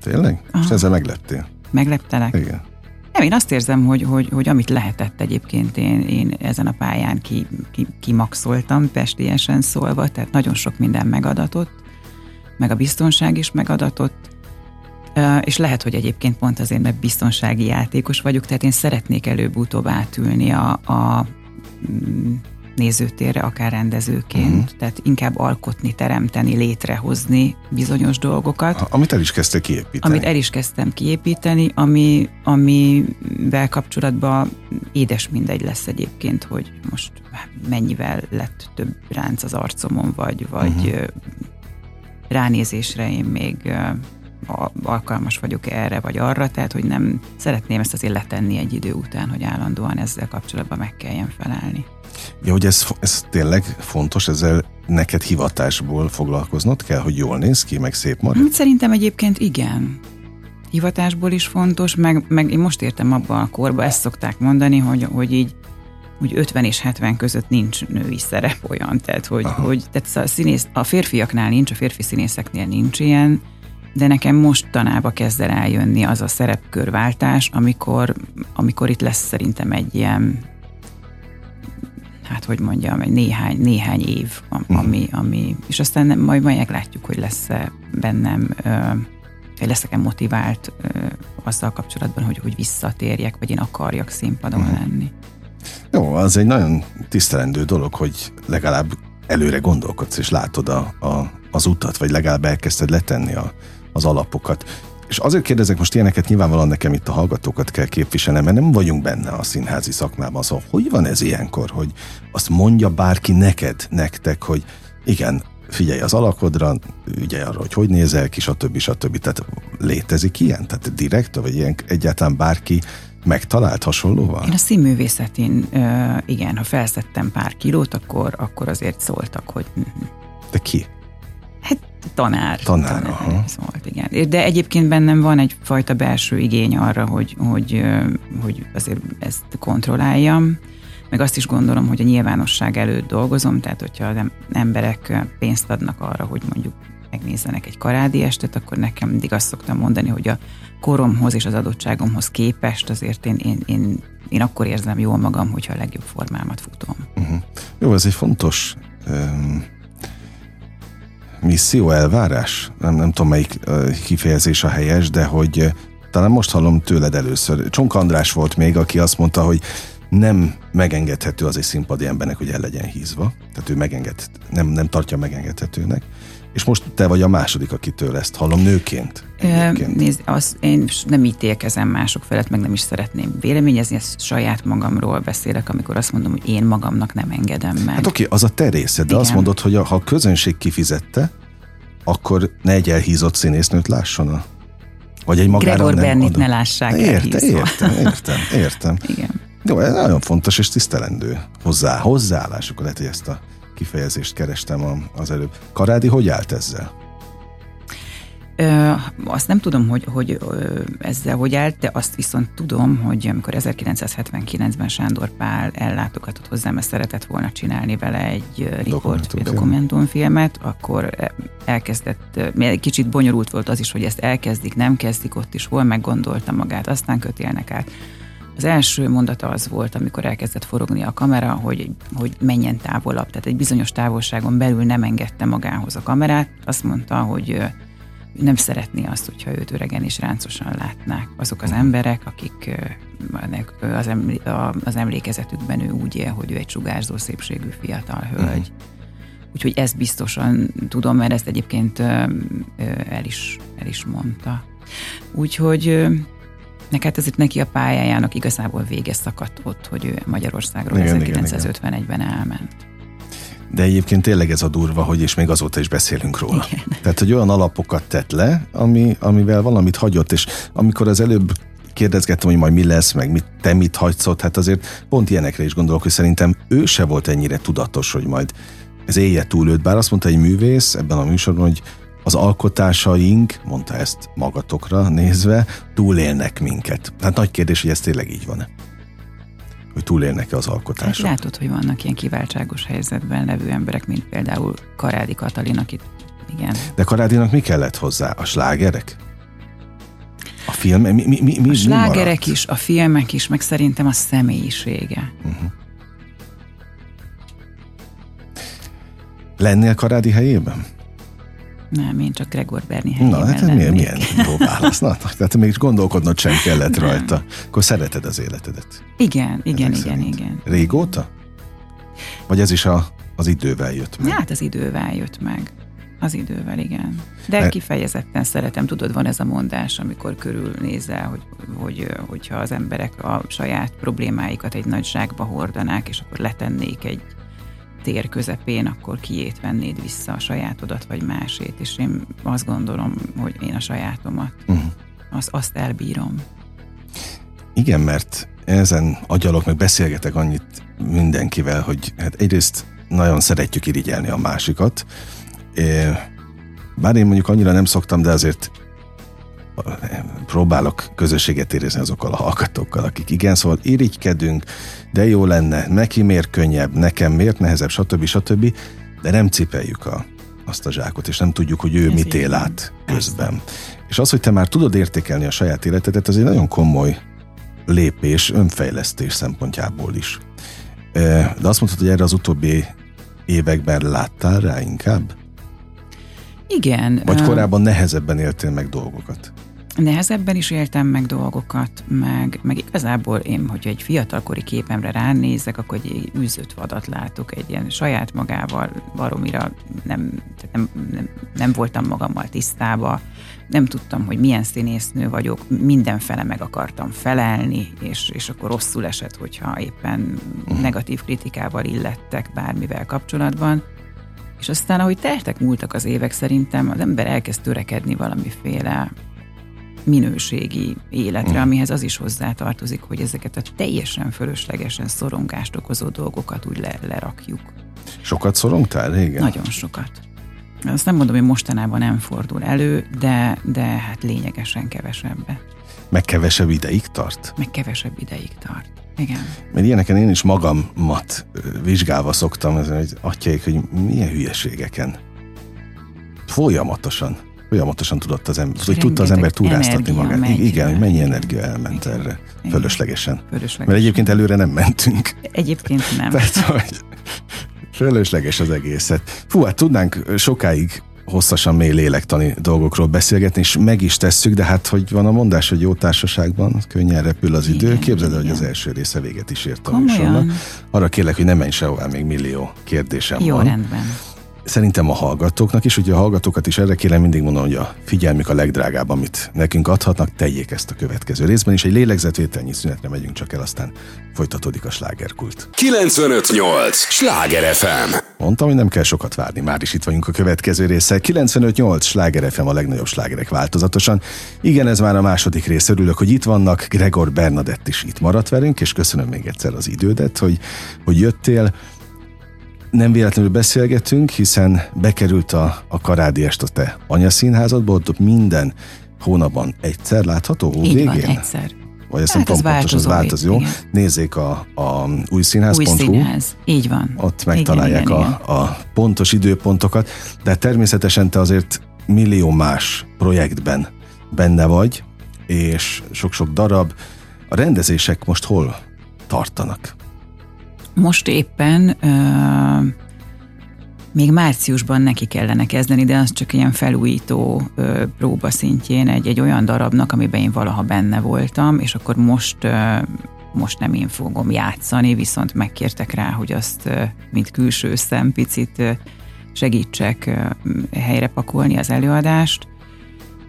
Speaker 2: Tényleg? És
Speaker 3: Aha.
Speaker 2: ezzel megleptél?
Speaker 3: Megleptelek?
Speaker 2: Igen.
Speaker 3: Nem, én azt érzem, hogy, hogy, hogy amit lehetett egyébként én, én ezen a pályán ki, ki, kimaxoltam, pestiesen szólva, tehát nagyon sok minden megadatott, meg a biztonság is megadatott, és lehet, hogy egyébként pont azért, mert biztonsági játékos vagyok, tehát én szeretnék előbb-utóbb átülni a, a mm, nézőtérre, akár rendezőként, uh-huh. tehát inkább alkotni, teremteni, létrehozni bizonyos dolgokat
Speaker 2: Ha- Amit el is kezdte kiépíteni.
Speaker 3: amit el is kezdtem kiépíteni, ami, amivel kapcsolatban édes mindegy lesz egyébként, hogy most mennyivel lett több ránc az arcomon, vagy, vagy uh-huh. ránézésre én még a- alkalmas vagyok erre vagy arra, tehát hogy nem szeretném ezt azért letenni egy idő után, hogy állandóan ezzel kapcsolatban meg kelljen felállni.
Speaker 2: Ja, hogy ez, ez tényleg fontos, ezzel neked hivatásból foglalkoznod kell, hogy jól néz ki, meg szép marad?
Speaker 3: Hát szerintem egyébként igen. Hivatásból is fontos, meg, meg én most értem abban a korba, ezt szokták mondani, hogy, hogy így úgy 50 és 70 között nincs női szerep olyan, tehát hogy,
Speaker 2: Aha.
Speaker 3: hogy tehát a, színész, a férfiaknál nincs, a férfi színészeknél nincs ilyen, de nekem mostanába kezd el eljönni az a szerepkörváltás, amikor, amikor itt lesz szerintem egy ilyen hát hogy mondjam, egy néhány, néhány év,
Speaker 2: Mhm.
Speaker 3: ami, ami, és aztán nem- majd majd meglátjuk, hogy lesz-e bennem, hogy leszek-e motivált azzal kapcsolatban, hogy, hogy visszatérjek, vagy én akarjak színpadon
Speaker 2: Mhm.
Speaker 3: lenni.
Speaker 2: Jó, az egy nagyon tisztelendő dolog, hogy legalább előre gondolkodsz, és látod a, a, az utat, vagy legalább elkezdted letenni a, az alapokat. És azért kérdezek most ilyeneket, nyilvánvalóan nekem itt a hallgatókat kell képviselnem, mert nem vagyunk benne a színházi szakmában. Szóval hogy van ez ilyenkor, hogy azt mondja bárki neked, nektek, hogy igen, figyelj az alakodra, ügyelj arra, hogy hogy nézel ki, stb. stb. Tehát létezik ilyen? Tehát direkt, vagy ilyen egyáltalán bárki megtalált hasonlóval?
Speaker 3: Én a színművészetén, igen, ha felszettem pár kilót, akkor, akkor azért szóltak, hogy
Speaker 2: De ki?
Speaker 3: Hát tanár.
Speaker 2: Tanár, aha.
Speaker 3: Szólt, igen. De egyébként bennem van egyfajta belső igény arra, hogy, hogy, hogy azért ezt kontrolláljam. Meg azt is gondolom, hogy a nyilvánosság előtt dolgozom, tehát hogyha az em- emberek pénzt adnak arra, hogy mondjuk megnézzenek egy karádi estet, akkor nekem mindig azt szoktam mondani, hogy a koromhoz és az adottságomhoz képest azért én, én, én, én akkor érzem jól magam, hogyha a legjobb formámat futom.
Speaker 2: Uh-huh. Jó, ez egy fontos um, misszió, elvárás. Nem, nem tudom, melyik kifejezés a helyes, de hogy talán most hallom tőled először. Csonk András volt még, aki azt mondta, hogy nem megengedhető az egy színpadi embernek, hogy el legyen hízva. Tehát ő megenged, nem, nem tartja megengedhetőnek. És most te vagy a második, akitől ezt hallom nőként. Egyébként.
Speaker 3: Nézd, az, én nem ítélkezem mások felett, meg nem is szeretném véleményezni, ezt saját magamról beszélek, amikor azt mondom, hogy én magamnak nem engedem meg.
Speaker 2: Hát oké, az a te részed, de
Speaker 3: Igen.
Speaker 2: azt mondod, hogy ha a közönség kifizette, akkor ne egy elhízott színésznőt lásson a... Vagy egy magára
Speaker 3: Gregor
Speaker 2: nem
Speaker 3: Bernit
Speaker 2: adott-
Speaker 3: ne lássák
Speaker 2: Érte,
Speaker 3: elhízva.
Speaker 2: értem, értem, értem.
Speaker 3: Igen.
Speaker 2: Jó, ez nagyon fontos és tisztelendő hozzá, hozzáállásuk. Lehet, hogy ezt a kifejezést kerestem az előbb. Karádi hogy állt ezzel?
Speaker 3: Ö, azt nem tudom, hogy, hogy ö, ezzel hogy állt, de azt viszont tudom, hogy amikor 1979-ben Sándor Pál ellátogatott hozzám, mert szeretett volna csinálni vele egy riport, dokumentumfilmet, akkor elkezdett, egy kicsit bonyolult volt az is, hogy ezt elkezdik, nem kezdik, ott is hol meggondolta magát, aztán kötélnek át Az első mondata az volt, amikor elkezdett forogni a kamera, hogy, hogy menjen távolabb. Tehát egy bizonyos távolságon belül nem engedte magához a kamerát. Azt mondta, hogy nem szeretné azt, hogyha őt öregen és ráncosan látnák azok az emberek, akik az, emlé, az emlékezetükben ő úgy él, hogy ő egy sugárzó szépségű fiatal hölgy. Uh-huh. Úgyhogy ezt biztosan tudom, mert ezt egyébként el is, el is mondta. Úgyhogy neked ezért neki a pályájának igazából vége szakadt ott, hogy ő Magyarországról igen, 1951-ben elment.
Speaker 2: De egyébként tényleg ez a durva, hogy és még azóta is beszélünk róla. Igen. Tehát, hogy olyan alapokat tett le, ami, amivel valamit hagyott, és amikor az előbb kérdezgettem, hogy majd mi lesz, meg mit, te mit hagysz ott, hát azért pont ilyenekre is gondolok, hogy szerintem ő se volt ennyire tudatos, hogy majd ez élje túl őt, bár azt mondta egy művész ebben a műsorban, hogy az alkotásaink, mondta ezt magatokra nézve, túlélnek minket. Hát nagy kérdés, hogy ez tényleg így van-e hogy túlélnek-e az alkotások.
Speaker 3: Hát látod, hogy vannak ilyen kiváltságos helyzetben levő emberek, mint például Karádi Katalin, akit igen.
Speaker 2: De Karádinak mi kellett hozzá? A slágerek? A film? Mi, mi, mi, mi,
Speaker 3: a slágerek mi is, a filmek is, meg szerintem a személyisége. Uh-huh.
Speaker 2: Lennél Karádi helyében?
Speaker 3: Nem, én csak Gregor Berni helyében
Speaker 2: Na, hát lennék. milyen, milyen jó válasz. Na, tehát még gondolkodnod sem kellett nem. rajta. Akkor szereted az életedet.
Speaker 3: Igen, igen, Ezek igen, szerint. igen.
Speaker 2: Régóta? Vagy ez is a, az idővel jött meg?
Speaker 3: Hát az idővel jött meg. Az idővel, igen. De e... kifejezetten szeretem, tudod, van ez a mondás, amikor körülnézel, hogy, hogy, hogyha az emberek a saját problémáikat egy nagy zsákba hordanák, és akkor letennék egy tér közepén, akkor kiét vennéd vissza a sajátodat, vagy másét, és én azt gondolom, hogy én a sajátomat, uh-huh. azt, azt elbírom.
Speaker 2: Igen, mert ezen agyalok, meg beszélgetek annyit mindenkivel, hogy hát egyrészt nagyon szeretjük irigyelni a másikat, bár én mondjuk annyira nem szoktam, de azért próbálok közösséget érezni azokkal a hallgatókkal, akik igen, szóval irigykedünk, de jó lenne, neki miért könnyebb, nekem miért nehezebb, stb. stb. De nem cipeljük a, azt a zsákot, és nem tudjuk, hogy ő Ez mit él át közben. És az, hogy te már tudod értékelni a saját életedet, az egy nagyon komoly lépés önfejlesztés szempontjából is. De azt mondtad, hogy erre az utóbbi években láttál rá inkább?
Speaker 3: Igen.
Speaker 2: Vagy korábban nehezebben éltél meg dolgokat?
Speaker 3: Nehezebben is éltem meg dolgokat, meg, meg igazából én, hogyha egy fiatalkori képemre ránézek, akkor egy űzött vadat látok, egy ilyen saját magával baromira nem, nem, nem, nem voltam magammal tisztába, nem tudtam, hogy milyen színésznő vagyok, mindenfele meg akartam felelni, és, és akkor rosszul esett, hogyha éppen mhm. negatív kritikával illettek bármivel kapcsolatban. És aztán, ahogy teltek múltak az évek, szerintem az ember elkezd törekedni valamiféle minőségi életre, mm. amihez az is hozzátartozik, hogy ezeket a teljesen fölöslegesen szorongást okozó dolgokat úgy le, lerakjuk.
Speaker 2: Sokat szorongtál régen?
Speaker 3: Nagyon sokat. Azt nem mondom, hogy mostanában nem fordul elő, de, de hát lényegesen kevesebbe.
Speaker 2: Meg kevesebb ideig tart?
Speaker 3: Meg kevesebb ideig tart. Igen.
Speaker 2: Mert ilyeneken én is magamat vizsgálva szoktam, hogy atyaik, hogy milyen hülyeségeken. Folyamatosan folyamatosan tudott az ember, hogy tudta az ember túráztatni magát. Megy, Igen, hogy mennyi energia elment Igen. erre Igen. fölöslegesen. fölöslegesen. Mert egyébként előre nem mentünk.
Speaker 3: Egyébként nem.
Speaker 2: Tehát, hogy fölösleges az egészet. Fú, hát tudnánk sokáig hosszasan mély lélektani dolgokról beszélgetni, és meg is tesszük, de hát hogy van a mondás, hogy jó társaságban könnyen repül az idő. Igen, Képzeld el, hogy az első része véget is ért a műsornak. Arra kérlek, hogy ne menj sehová, még millió kérdésem
Speaker 3: jó,
Speaker 2: van.
Speaker 3: Jó, rendben
Speaker 2: szerintem a hallgatóknak is, ugye a hallgatókat is erre kérem mindig mondani, hogy a figyelmük a legdrágább, amit nekünk adhatnak, tegyék ezt a következő részben, és egy lélegzetvételnyi szünetre megyünk csak el, aztán folytatódik a slágerkult.
Speaker 1: 958! Sláger FM!
Speaker 2: Mondtam, hogy nem kell sokat várni, már is itt vagyunk a következő része. 958 Sláger FM a legnagyobb slágerek változatosan. Igen, ez már a második rész. Örülök, hogy itt vannak. Gregor Bernadett is itt maradt velünk, és köszönöm még egyszer az idődet, hogy, hogy jöttél nem véletlenül beszélgetünk, hiszen bekerült a, a Karádi est a te anyaszínházadba, ott minden hónapban egyszer látható hó végén?
Speaker 3: Van, egyszer.
Speaker 2: Vagy ezt hát nem tudom pontosan, az változó. Igen. Nézzék a, a új színház.hu. Új színház,
Speaker 3: így van.
Speaker 2: Ott megtalálják igen, igen, a, a pontos időpontokat, de természetesen te azért millió más projektben benne vagy, és sok-sok darab, A rendezések most hol tartanak?
Speaker 3: Most éppen uh, még márciusban neki kellene kezdeni, de az csak ilyen felújító uh, próba szintjén egy, egy olyan darabnak, amiben én valaha benne voltam, és akkor most uh, most nem én fogom játszani, viszont megkértek rá, hogy azt, mint külső szem picit segítsek helyre pakolni az előadást.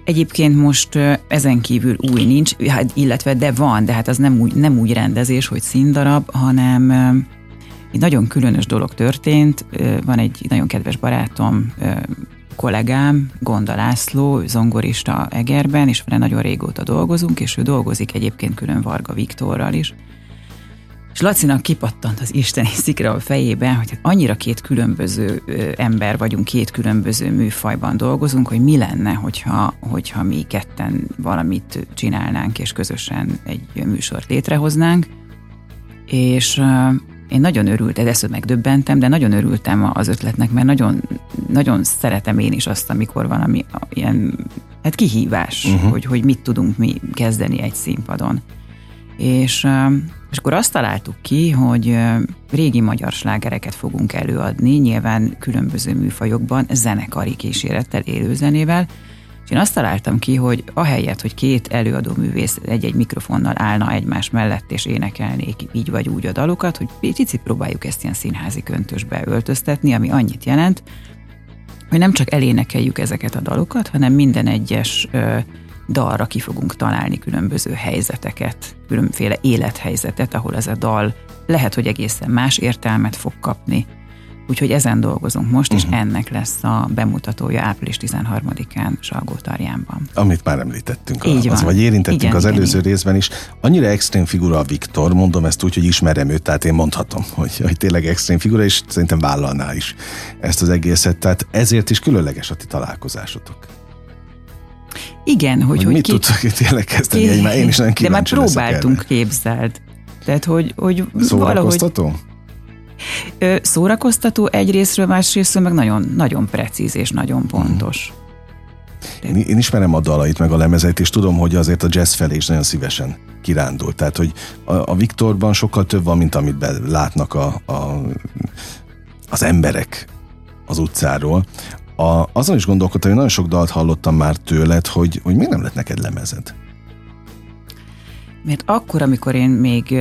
Speaker 3: Egyébként most ezen kívül új nincs, hát, illetve de van, de hát az nem úgy, nem úgy rendezés, hogy színdarab, hanem egy nagyon különös dolog történt. Van egy nagyon kedves barátom, kollégám, Gonda László, zongorista Egerben, és vele nagyon régóta dolgozunk, és ő dolgozik egyébként külön Varga Viktorral is. És Lacinak kipattant az isteni szikra a fejében, hogy hát annyira két különböző ember vagyunk, két különböző műfajban dolgozunk, hogy mi lenne, hogyha, hogyha mi ketten valamit csinálnánk, és közösen egy műsort létrehoznánk. És én nagyon örültem, ezt megdöbbentem, de nagyon örültem az ötletnek, mert nagyon, nagyon szeretem én is azt, amikor valami ilyen hát kihívás, uh-huh. hogy, hogy mit tudunk mi kezdeni egy színpadon. És, és akkor azt találtuk ki, hogy régi magyar slágereket fogunk előadni, nyilván különböző műfajokban, zenekari kísérettel, élőzenével, és én azt találtam ki, hogy ahelyett, hogy két előadó művész egy-egy mikrofonnal állna egymás mellett, és énekelnék így vagy úgy a dalokat, hogy picit próbáljuk ezt ilyen színházi köntösbe öltöztetni, ami annyit jelent, hogy nem csak elénekeljük ezeket a dalokat, hanem minden egyes dalra ki fogunk találni különböző helyzeteket, különféle élethelyzetet, ahol ez a dal lehet, hogy egészen más értelmet fog kapni, Úgyhogy ezen dolgozunk most, uh-huh. és mhm. ennek lesz a bemutatója április 13-án Salgótarjánban.
Speaker 2: Amit már említettünk, Így az, van. vagy érintettünk igen, az előző igen. részben is. Annyira extrém figura a Viktor, mondom ezt úgy, hogy ismerem őt, tehát én mondhatom, hogy, hogy tényleg extrém figura, és szerintem vállalná is ezt az egészet. Tehát ezért is különleges a ti találkozásotok.
Speaker 3: Igen, hogy... hogy,
Speaker 2: hogy mit ki... tudsz tényleg kezdeni? Én, én is nagyon
Speaker 3: De már próbáltunk, képzeld. Tehát, hogy, hogy
Speaker 2: valahogy...
Speaker 3: Szórakoztató egyrésztről, másrésztről meg nagyon, nagyon precíz és nagyon pontos.
Speaker 2: Én, én ismerem a dalait, meg a lemezeit, és tudom, hogy azért a jazz felé is nagyon szívesen kirándul. Tehát, hogy a, a Viktorban sokkal több van, mint amit látnak a, a, az emberek az utcáról. A, azon is gondolkodtam, hogy nagyon sok dalt hallottam már tőled, hogy, hogy miért nem lett neked lemezed?
Speaker 3: Mert akkor, amikor én még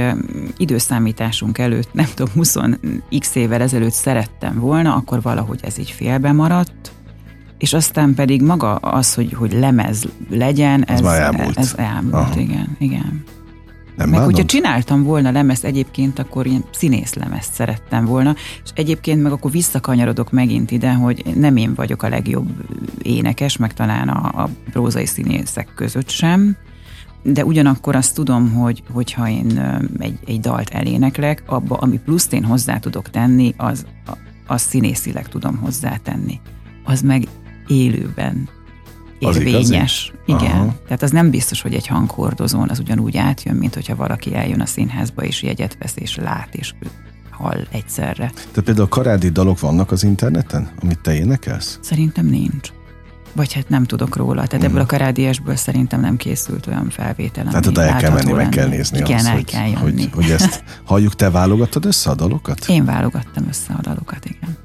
Speaker 3: időszámításunk előtt, nem tudom, 20x évvel ezelőtt szerettem volna, akkor valahogy ez így félbe maradt, és aztán pedig maga az, hogy, hogy lemez legyen, ez, ez már elmúlt. Ez elmúlt, Aha. igen, igen. Nem meg hogyha csináltam volna lemezt egyébként, akkor ilyen színész lemezt szerettem volna, és egyébként meg akkor visszakanyarodok megint ide, hogy nem én vagyok a legjobb énekes, meg talán a, a prózai színészek között sem, de ugyanakkor azt tudom, hogy hogyha én egy, egy dalt eléneklek, abba, ami pluszt én hozzá tudok tenni, az, az színészileg tudom hozzátenni. Az meg élőben érvényes. Igen. Aha. Tehát az nem biztos, hogy egy hanghordozón az ugyanúgy átjön, mint hogyha valaki eljön a színházba és jegyet vesz és lát és hall egyszerre.
Speaker 2: Tehát például karádi dalok vannak az interneten, amit te énekelsz?
Speaker 3: Szerintem nincs. Vagy hát nem tudok róla. Tehát mm. ebből a karádiásból szerintem nem készült olyan felvétel.
Speaker 2: Tehát oda el kell menni, meg kell nézni
Speaker 3: Igen,
Speaker 2: azt,
Speaker 3: el
Speaker 2: hogy,
Speaker 3: kell
Speaker 2: hogy, hogy ezt halljuk, te válogattad össze a dalokat?
Speaker 3: Én válogattam össze a dalokat, igen.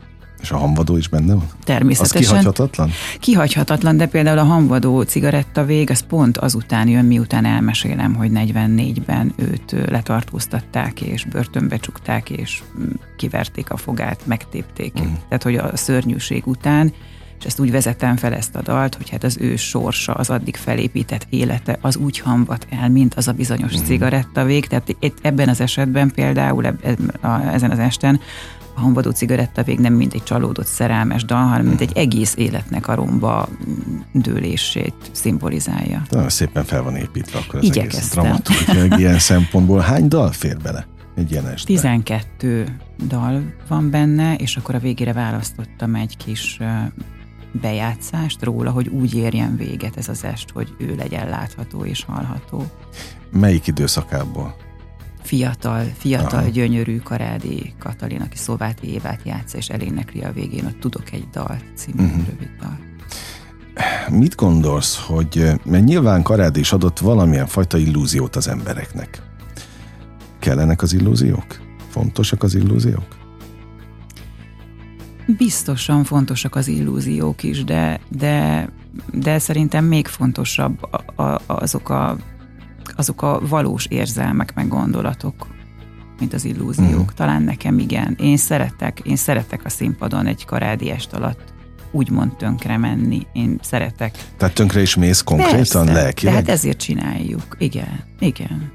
Speaker 2: És a hamvadó is benne van?
Speaker 3: Természetesen.
Speaker 2: Az kihagyhatatlan?
Speaker 3: Kihagyhatatlan, de például a hamvadó cigaretta vég, az pont azután jön, miután elmesélem, hogy 44-ben őt letartóztatták, és börtönbe csukták, és mm, kiverték a fogát, megtépték. Mm. Tehát, hogy a szörnyűség után és ezt úgy vezetem fel ezt a dalt, hogy hát az ő sorsa, az addig felépített élete, az úgy hamvat el, mint az a bizonyos mm. cigarettavég. Tehát itt, ebben az esetben például eb, a, ezen az esten a hamvadó cigarettavég nem mint egy csalódott szerelmes dal, hanem mint egy egész életnek a romba dőlését szimbolizálja.
Speaker 2: Nagyon szépen fel van építve akkor az Igyekeztem. egész dramaturgiai ilyen szempontból. Hány dal fér bele? egy ilyen este?
Speaker 3: 12 dal van benne, és akkor a végére választottam egy kis bejátszást róla, hogy úgy érjen véget ez az est, hogy ő legyen látható és hallható.
Speaker 2: Melyik időszakából?
Speaker 3: Fiatal, fiatal, Aha. gyönyörű Karádi Katalin, aki Szováti Évát játsza, és elénekli a végén, hogy tudok egy dal című uh-huh. rövid dal.
Speaker 2: Mit gondolsz, hogy, mert nyilván Karádi is adott valamilyen fajta illúziót az embereknek kellenek az illúziók? Fontosak az illúziók?
Speaker 3: Biztosan fontosak az illúziók is, de, de, de szerintem még fontosabb a, a, azok, a, azok a valós érzelmek, meg gondolatok, mint az illúziók. Uh-huh. Talán nekem igen. Én szeretek, én szeretek a színpadon egy karádi est alatt úgymond tönkre menni. Én szeretek.
Speaker 2: Tehát tönkre is mész konkrétan, lelkileg?
Speaker 3: Tehát ezért csináljuk. Igen, igen.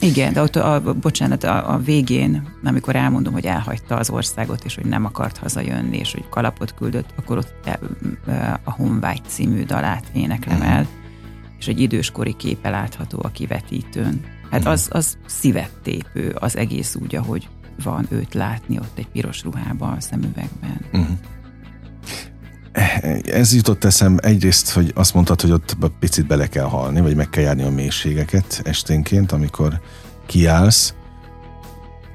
Speaker 3: Igen, de ott a, a bocsánat, a, a végén, amikor elmondom, hogy elhagyta az országot, és hogy nem akart hazajönni, és hogy kalapot küldött, akkor ott e, e, a Honvágy című dalát éneklem mhm. el, és egy időskori képe látható a kivetítőn. Hát mhm. az, az szívet tépő, az egész úgy, ahogy van őt látni ott egy piros ruhában, a szemüvegben. Uh-huh.
Speaker 2: Ez jutott eszem egyrészt, hogy azt mondtad, hogy ott picit bele kell halni, vagy meg kell járni a mélységeket esténként, amikor kiállsz.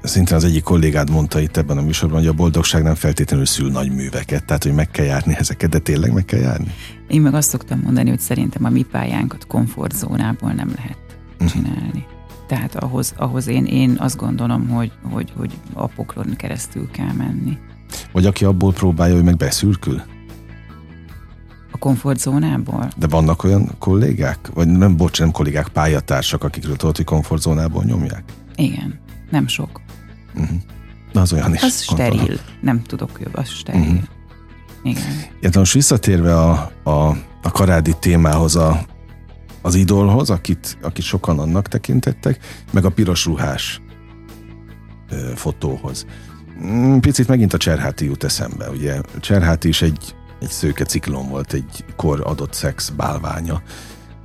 Speaker 2: Szintén az egyik kollégád mondta itt ebben a műsorban, hogy a boldogság nem feltétlenül szül nagy műveket, tehát hogy meg kell járni ezeket, de tényleg meg kell járni?
Speaker 3: Én meg azt szoktam mondani, hogy szerintem a mi pályánkat komfortzónából nem lehet mhm. csinálni. Uh-huh. Tehát ahhoz, ahhoz én, én azt gondolom, hogy, hogy, hogy a poklon keresztül kell menni.
Speaker 2: Vagy aki abból próbálja, hogy meg beszürkül?
Speaker 3: A komfortzónából?
Speaker 2: De vannak olyan kollégák? Vagy nem, bocs, nem kollégák, pályatársak, akikről tudod, hogy komfortzónából nyomják?
Speaker 3: Igen, nem sok.
Speaker 2: Uh-huh. Az olyan is.
Speaker 3: Az gondolom. steril. Nem tudok jobb, az steril. Uh-huh. Igen.
Speaker 2: Ja, most visszatérve a, a, a karádi témához, a, az idolhoz, akit, akit sokan annak tekintettek, meg a piros ruhás ö, fotóhoz. Mm, picit megint a Cserháti jut eszembe, ugye Cserháti is egy egy szőke ciklon volt, egy kor adott szex bálványa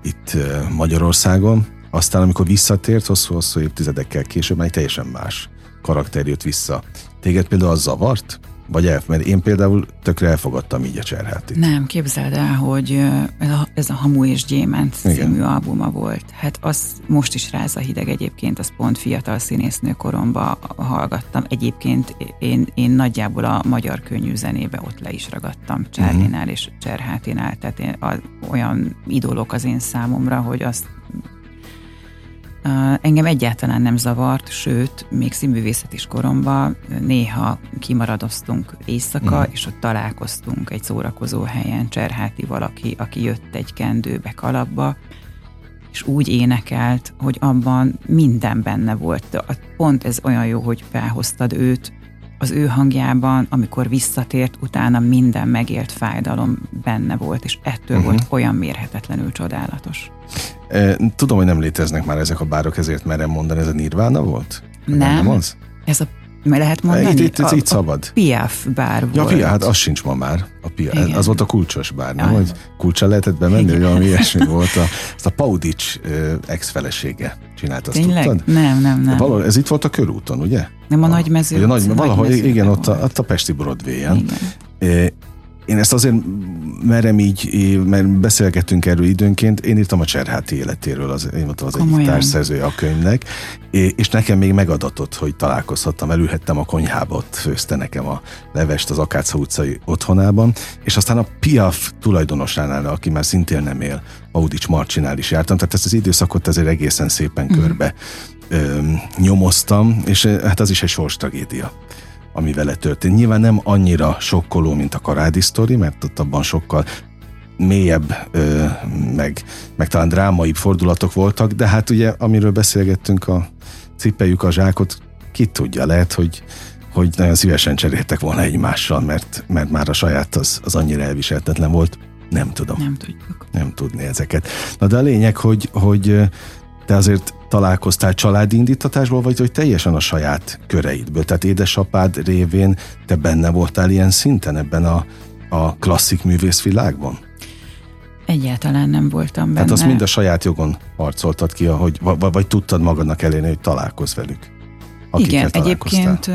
Speaker 2: itt Magyarországon. Aztán, amikor visszatért, hosszú-hosszú évtizedekkel később, már egy teljesen más karakter jött vissza. Téged például az zavart? Vagy el, mert én például tökre elfogadtam így a cserhátit.
Speaker 3: Nem, képzeld el, hogy ez a, ez a Hamu és Gyémánt Igen. című albuma volt. Hát az most is ráz a hideg egyébként, az pont fiatal színésznő koromban hallgattam. Egyébként én, én nagyjából a magyar könnyű zenébe ott le is ragadtam Cserlinál uh-huh. és Cserhátinál. Tehát én, a, olyan idolok az én számomra, hogy azt Engem egyáltalán nem zavart, sőt, még színművészet is koromban néha kimaradoztunk éjszaka, mm. és ott találkoztunk egy szórakozó helyen Cserháti valaki, aki jött egy kendőbe kalapba, és úgy énekelt, hogy abban minden benne volt. Pont ez olyan jó, hogy felhoztad őt, az ő hangjában, amikor visszatért, utána minden megélt fájdalom benne volt, és ettől uh-huh. volt olyan mérhetetlenül csodálatos.
Speaker 2: Tudom, hogy nem léteznek már ezek a bárok, ezért merem mondani, ez a Nirvana volt?
Speaker 3: Nem. nem az? Ez a mert lehet mondani?
Speaker 2: Itt, itt, itt, itt szabad.
Speaker 3: A Piaf bár volt.
Speaker 2: Ja, Piaf, hát az sincs ma már. A Piaf, az volt a kulcsos bár, nem? Hogy kulcsal lehetett bemenni, hogy valami ilyesmi volt. A, ezt a Paudics ex-felesége csinálta, azt
Speaker 3: Tényleg? tudtad? Nem, nem, nem.
Speaker 2: Valahol, ez itt volt a körúton, ugye?
Speaker 3: Nem a, a nagy mező. A
Speaker 2: nagy, valahol, igen, ott a, ott a Pesti Broadway-en. Én ezt azért merem így, mert beszélgettünk erről időnként, én írtam a Cserháti életéről, az, én voltam az egyik társszerzője a könyvnek, és nekem még megadatott, hogy találkozhattam, elülhettem a konyhába, ott főzte nekem a levest az Akáca utcai otthonában, és aztán a Piaf tulajdonosánál, aki már szintén nem él, Audics Marcsinál is jártam, tehát ezt az időszakot azért egészen szépen mm. körbe ö, nyomoztam, és hát az is egy sors tragédia ami vele történt. Nyilván nem annyira sokkoló, mint a Karádi sztori, mert ott abban sokkal mélyebb, ö, meg, meg talán drámai fordulatok voltak, de hát ugye, amiről beszélgettünk, a cipeljük a zsákot, ki tudja, lehet, hogy, hogy nagyon szívesen cseréltek volna egymással, mert, mert már a saját az, az annyira elviselhetetlen volt. Nem tudom.
Speaker 3: Nem tudjuk.
Speaker 2: Nem tudni ezeket. Na de a lényeg, hogy, hogy te azért találkoztál családi indítatásból, vagy hogy teljesen a saját köreidből? Tehát édesapád révén te benne voltál ilyen szinten ebben a, a klasszik művészvilágban?
Speaker 3: Egyáltalán nem voltam benne.
Speaker 2: Tehát azt mind a saját jogon harcoltad ki, ahogy, vagy, vagy tudtad magadnak elérni, hogy találkozz velük?
Speaker 3: Igen, egyébként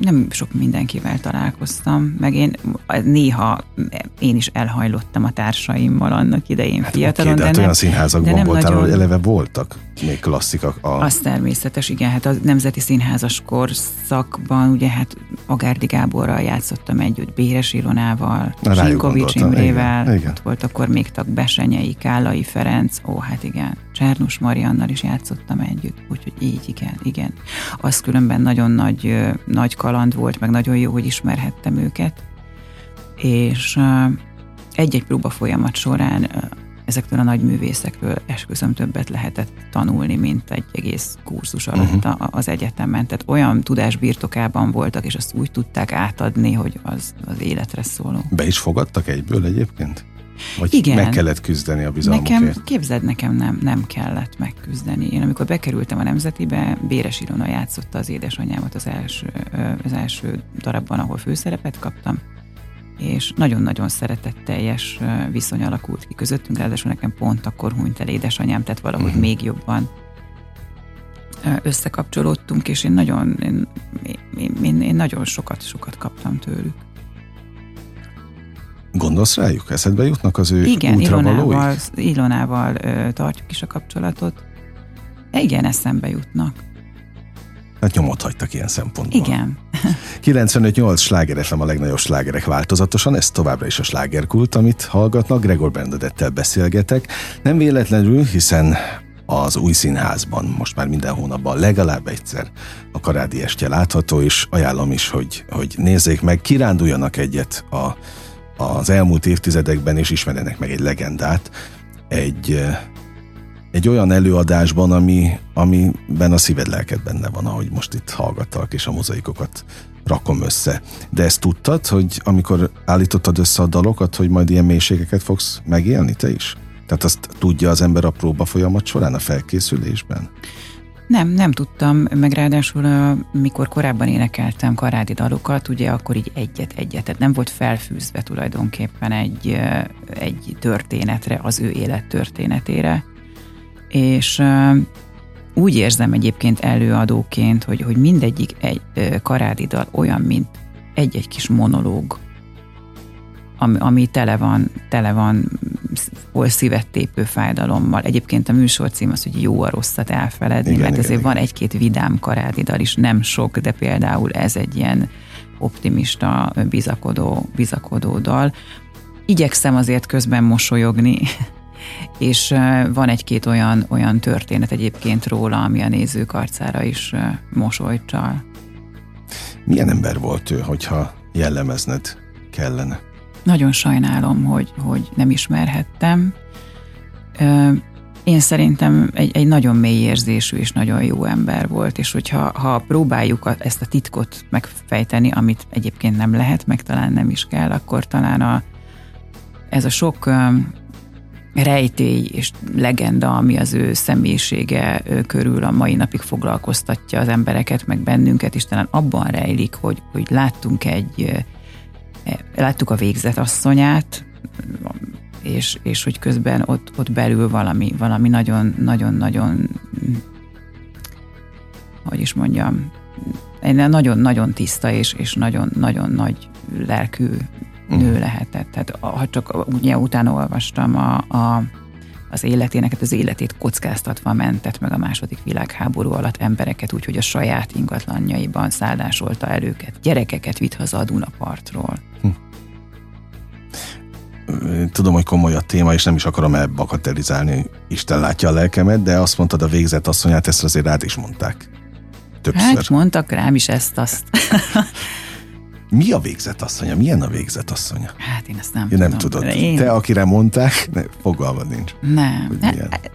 Speaker 3: nem sok mindenkivel találkoztam, meg én néha én is elhajlottam a társaimmal annak idején hát fiatalon.
Speaker 2: Okay, de, de hát olyan színházakban voltál, nagyon... hogy eleve voltak még klasszika. A...
Speaker 3: Az természetes, igen, hát a Nemzeti Színházas korszakban ugye hát Agárdi Gáborral játszottam együtt, Béres Ilonával, Sinkovics Imrével, igen, igen. ott volt akkor még tag Besenyei, Kállai Ferenc, ó, hát igen, Csernus Mariannal is játszottam együtt, úgyhogy így, igen, igen. Az különben nagyon nagy, nagy kaland volt, meg nagyon jó, hogy ismerhettem őket, és egy-egy próba folyamat során ezektől a nagy művészekről esküszöm többet lehetett tanulni, mint egy egész kurzus alatt uh-huh. az egyetemen. Tehát olyan tudás birtokában voltak, és azt úgy tudták átadni, hogy az az életre szóló.
Speaker 2: Be is fogadtak egyből egyébként? Vagy Igen. meg kellett küzdeni a bizalmukért?
Speaker 3: Nekem, képzeld, nekem nem, nem kellett megküzdeni. Én amikor bekerültem a Nemzetibe, Béres Ilona játszotta az édesanyámat az első, az első darabban, ahol főszerepet kaptam, és nagyon-nagyon szeretetteljes viszony alakult ki közöttünk, ráadásul nekem pont akkor hunyt el édesanyám, tehát valahogy uh-huh. még jobban összekapcsolódtunk, és én nagyon, én, én, én, én nagyon sokat, sokat kaptam tőlük.
Speaker 2: Gondolsz rájuk? Eszedbe jutnak az ő
Speaker 3: Igen, Ilonával, Ilonával tartjuk is a kapcsolatot. Igen, eszembe jutnak.
Speaker 2: Hát nyomot hagytak ilyen szempontból.
Speaker 3: Igen.
Speaker 2: 95-8 sláger FM a legnagyobb slágerek változatosan, ez továbbra is a slágerkult, amit hallgatnak, Gregor Bernadettel beszélgetek. Nem véletlenül, hiszen az új színházban most már minden hónapban legalább egyszer a karádi estje látható, és ajánlom is, hogy, hogy nézzék meg, kiránduljanak egyet a, az elmúlt évtizedekben, és ismerjenek meg egy legendát, egy egy olyan előadásban, ami, amiben a szíved lelked benne van, ahogy most itt hallgattak, és a mozaikokat rakom össze. De ezt tudtad, hogy amikor állítottad össze a dalokat, hogy majd ilyen mélységeket fogsz megélni te is? Tehát azt tudja az ember a próba folyamat során, a felkészülésben?
Speaker 3: Nem, nem tudtam, meg ráadásul mikor korábban énekeltem karádi dalokat, ugye akkor így egyet-egyet, tehát nem volt felfűzve tulajdonképpen egy, egy történetre, az ő élet történetére, és úgy érzem egyébként előadóként, hogy, hogy mindegyik egy karádi dal olyan, mint egy-egy kis monológ, ami, ami tele van, tele van hol szívettépő fájdalommal. Egyébként a műsor cím az, hogy jó a rosszat elfeledni, igen, mert igen, ezért igen. van egy-két vidám karádi dal is, nem sok, de például ez egy ilyen optimista, bizakodó, bizakodó dal. Igyekszem azért közben mosolyogni, és van egy-két olyan, olyan történet egyébként róla, ami a nézők arcára is mosolyt csal.
Speaker 2: Milyen ember volt ő, hogyha jellemezned kellene?
Speaker 3: Nagyon sajnálom, hogy, hogy nem ismerhettem. Én szerintem egy, egy nagyon mély érzésű és nagyon jó ember volt, és hogyha ha próbáljuk a, ezt a titkot megfejteni, amit egyébként nem lehet, meg talán nem is kell, akkor talán a, ez a sok rejtély és legenda, ami az ő személyisége körül a mai napig foglalkoztatja az embereket, meg bennünket, és talán abban rejlik, hogy, hogy láttunk egy, láttuk a végzet asszonyát, és, és hogy közben ott, ott belül valami, valami nagyon, nagyon, nagyon, hogy is mondjam, nagyon-nagyon tiszta és, és nagyon, nagyon nagy lelkű nő uh-huh. lehetett. Tehát ha csak ugye utána olvastam a, a, az életének, hát az életét kockáztatva mentett meg a második világháború alatt embereket, úgyhogy a saját ingatlanjaiban szállásolta el őket. Gyerekeket vitt haza a Dunapartról. Hm.
Speaker 2: Tudom, hogy komoly a téma, és nem is akarom elbakatelizálni, Isten látja a lelkemet, de azt mondtad a végzett asszonyát, ezt azért rád is mondták.
Speaker 3: Többször. Hát mondtak rám is ezt-azt.
Speaker 2: Mi a végzett asszonya? Milyen a végzett asszonya?
Speaker 3: Hát én ezt nem
Speaker 2: én tudom. Nem tudod. Én... Te, akire mondták, ne, fogalmad nincs.
Speaker 3: Nem. Hát,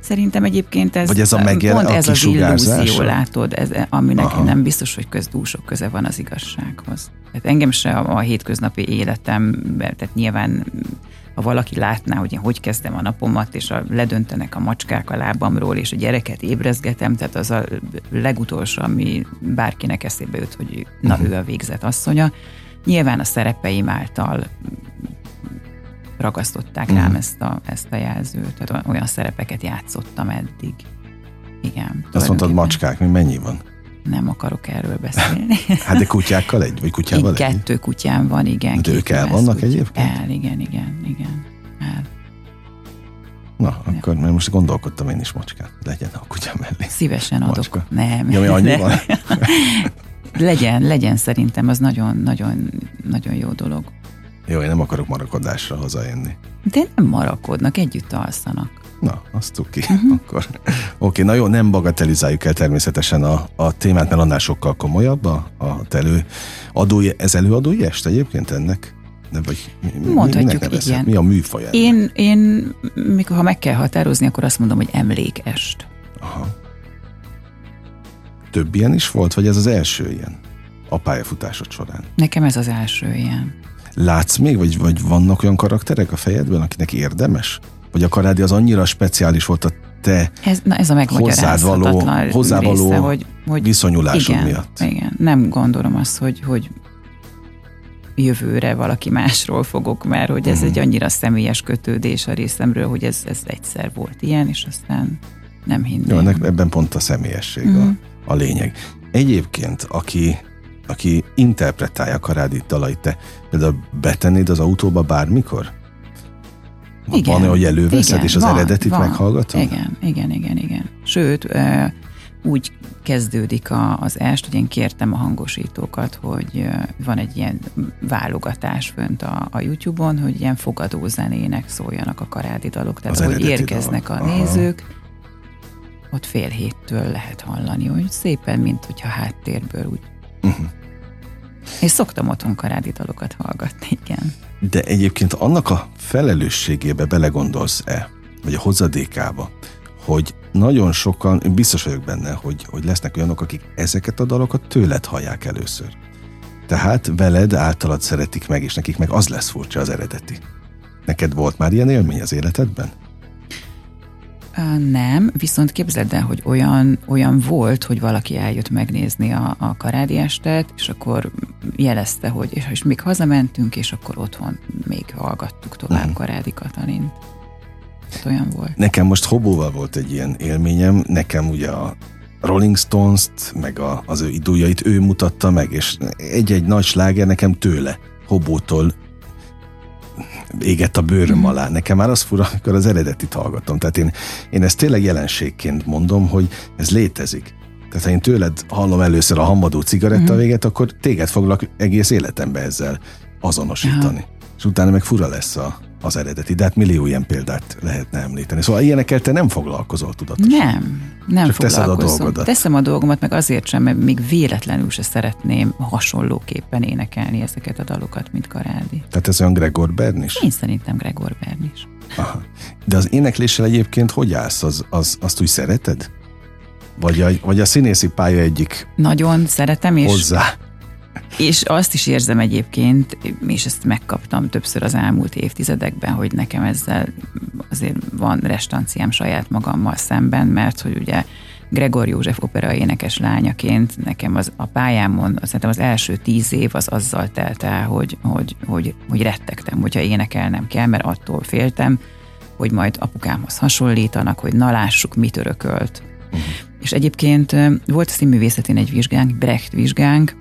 Speaker 3: szerintem egyébként ez,
Speaker 2: Vagy ez a megjel,
Speaker 3: pont
Speaker 2: a
Speaker 3: ez az illúzió, látod, ez, aminek Aha. nem biztos, hogy közdúsok köze van az igazsághoz. Tehát engem se a, a hétköznapi életemben, tehát nyilván ha valaki látná, hogy én hogy kezdem a napomat, és a, ledöntenek a macskák a lábamról, és a gyereket ébrezgetem, tehát az a legutolsó, ami bárkinek eszébe jut, hogy na uh-huh. ő a végzett asszonya. Nyilván a szerepeim által ragasztották uh-huh. rám ezt a, ezt a jelzőt, tehát olyan szerepeket játszottam eddig. Igen.
Speaker 2: Azt mondtad macskák, mi mennyi van?
Speaker 3: Nem akarok erről beszélni.
Speaker 2: hát de kutyákkal egy, vagy kutyával egy?
Speaker 3: Kettő kutyám van, igen.
Speaker 2: De ők el vannak egyébként?
Speaker 3: El, igen, igen, igen. El.
Speaker 2: Na, akkor mert most gondolkodtam én is macskát. Legyen a kutya mellé.
Speaker 3: Szívesen adok.
Speaker 2: Macska.
Speaker 3: Nem.
Speaker 2: Ja, mi annyi
Speaker 3: nem.
Speaker 2: van?
Speaker 3: legyen, legyen szerintem, az nagyon, nagyon, nagyon jó dolog.
Speaker 2: Jó, én nem akarok marakodásra hazajönni.
Speaker 3: De nem marakodnak, együtt alszanak.
Speaker 2: Na, azt tuki. Uh-huh. Akkor. Oké, na jó, nem bagatelizáljuk el természetesen a, a témát, mert annál sokkal komolyabb a, a telő adói, ez előadói est egyébként ennek? De vagy mi, mi-
Speaker 3: Mondhatjuk,
Speaker 2: nevezhet?
Speaker 3: igen.
Speaker 2: Mi a műfaj ennek?
Speaker 3: Én, én, mikor ha meg kell határozni, akkor azt mondom, hogy emlékest.
Speaker 2: Aha. Több ilyen is volt, vagy ez az első ilyen a pályafutásod során?
Speaker 3: Nekem ez az első ilyen.
Speaker 2: Látsz még, vagy, vagy vannak olyan karakterek a fejedben, akinek érdemes? Vagy a karádi az annyira speciális volt a te
Speaker 3: Ez, na ez a
Speaker 2: Hozzád való-
Speaker 3: megmagyarázhatatlan
Speaker 2: hozzávaló
Speaker 3: része, hogy, hogy
Speaker 2: viszonyulásod
Speaker 3: igen,
Speaker 2: miatt?
Speaker 3: Igen, nem gondolom azt, hogy, hogy jövőre valaki másról fogok, mert hogy ez
Speaker 2: Mhm.
Speaker 3: egy annyira személyes kötődés a részemről, hogy ez, ez egyszer volt ilyen, és aztán nem hinném.
Speaker 2: Jó, ennek, ebben pont a személyesség
Speaker 3: Mhm.
Speaker 2: a, a lényeg. Egyébként, aki, aki interpretálja a karádi dalait, te például betennéd az autóba bármikor?
Speaker 3: Igen.
Speaker 2: Van, hogy előveszed,
Speaker 3: Igen,
Speaker 2: és az
Speaker 3: van,
Speaker 2: eredetit
Speaker 3: van.
Speaker 2: meghallgatod?
Speaker 3: Igen, igen, igen, igen. Sőt, úgy kezdődik a, az est, hogy én kértem a hangosítókat, hogy van egy ilyen válogatás fönt a, a YouTube-on, hogy ilyen fogadó zenének szóljanak a karádi dalok. Tehát,
Speaker 2: Az
Speaker 3: hogy érkeznek
Speaker 2: dalok.
Speaker 3: a
Speaker 2: Aha.
Speaker 3: nézők, ott fél héttől lehet hallani, hogy szépen, mint hogyha háttérből úgy.
Speaker 2: Uh-huh.
Speaker 3: És szoktam otthon karádi dalokat hallgatni, igen.
Speaker 2: De egyébként annak a felelősségébe belegondolsz-e, vagy a hozadékába, hogy nagyon sokan, én biztos vagyok benne, hogy, hogy lesznek olyanok, akik ezeket a dalokat tőled hallják először. Tehát veled általad szeretik meg, és nekik meg az lesz furcsa az eredeti. Neked volt már ilyen élmény az életedben?
Speaker 3: Nem, viszont képzeld el, hogy olyan, olyan volt, hogy valaki eljött megnézni a, a karádi estet, és akkor jelezte, hogy és, és még hazamentünk, és akkor otthon még hallgattuk tovább uh-huh. Karádi Katalint. Hát olyan volt.
Speaker 2: Nekem most Hobóval volt egy ilyen élményem, nekem ugye a Rolling Stones-t, meg a, az ő idójait ő mutatta meg, és egy-egy nagy sláger nekem tőle, Hobótól égett a bőröm alá. Nekem már az fura, amikor az eredetit hallgatom. Tehát én, én ezt tényleg jelenségként mondom, hogy ez létezik. Tehát ha én tőled hallom először a hamadó cigaretta véget, akkor téged foglak egész életembe ezzel azonosítani. És utána meg fura lesz a, az eredeti, de hát millió ilyen példát lehetne említeni. Szóval ilyenekkel te nem foglalkozol tudatosan.
Speaker 3: Nem, nem
Speaker 2: Csak teszed a
Speaker 3: foglalkozom.
Speaker 2: dolgodat.
Speaker 3: Teszem a dolgomat, meg azért sem, mert még véletlenül se szeretném hasonlóképpen énekelni ezeket a dalokat, mint Karádi.
Speaker 2: Tehát ez olyan Gregor Bernis?
Speaker 3: Én szerintem Gregor Bernis.
Speaker 2: Aha. De az énekléssel egyébként hogy állsz? Az, az, azt úgy szereted? Vagy a, vagy a színészi pálya egyik
Speaker 3: Nagyon szeretem, és
Speaker 2: hozzá?
Speaker 3: És azt is érzem egyébként, és ezt megkaptam többször az elmúlt évtizedekben, hogy nekem ezzel azért van restanciám saját magammal szemben, mert hogy ugye Gregor József opera énekes lányaként nekem az a pályámon, szerintem az első tíz év az azzal telt el, hogy, hogy, hogy, hogy rettegtem, hogyha énekelnem kell, mert attól féltem, hogy majd apukámhoz hasonlítanak, hogy na lássuk, mit örökölt. Uh-huh. És egyébként volt a színművészetén egy vizsgánk, Brecht vizsgánk,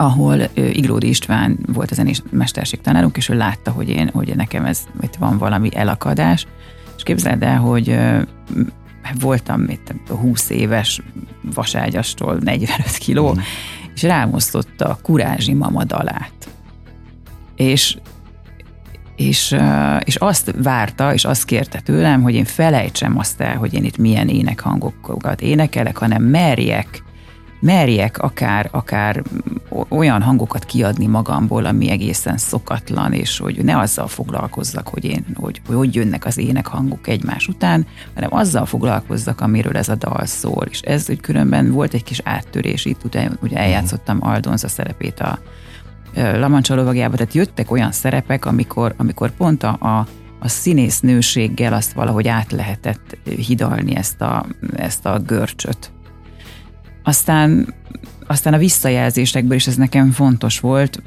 Speaker 3: ahol ö, Iglódi István volt a zenés mesterség tanárunk, és ő látta, hogy én, hogy nekem ez, itt van valami elakadás, és képzeld el, hogy ö, voltam itt 20 éves vaságyastól 45 kiló,
Speaker 2: Mhm.
Speaker 3: és rám osztotta a Kurázsi Mama dalát. És és, és azt várta, és azt kérte tőlem, hogy én felejtsem azt el, hogy én itt milyen énekhangokat énekelek, hanem merjek merjek akár, akár olyan hangokat kiadni magamból, ami egészen szokatlan, és hogy ne azzal foglalkozzak, hogy, én, hogy, hogy hogy jönnek az énekhangok egymás után, hanem azzal foglalkozzak, amiről ez a dal szól. És ez úgy különben volt egy kis áttörés itt, ugye, ugye eljátszottam Aldonza szerepét a ö, Lamancsal lovagjában, tehát jöttek olyan szerepek, amikor, amikor pont a, a a színésznőséggel azt valahogy át lehetett hidalni ezt a, ezt a görcsöt. Aztán, aztán a visszajelzésekből is ez nekem fontos volt.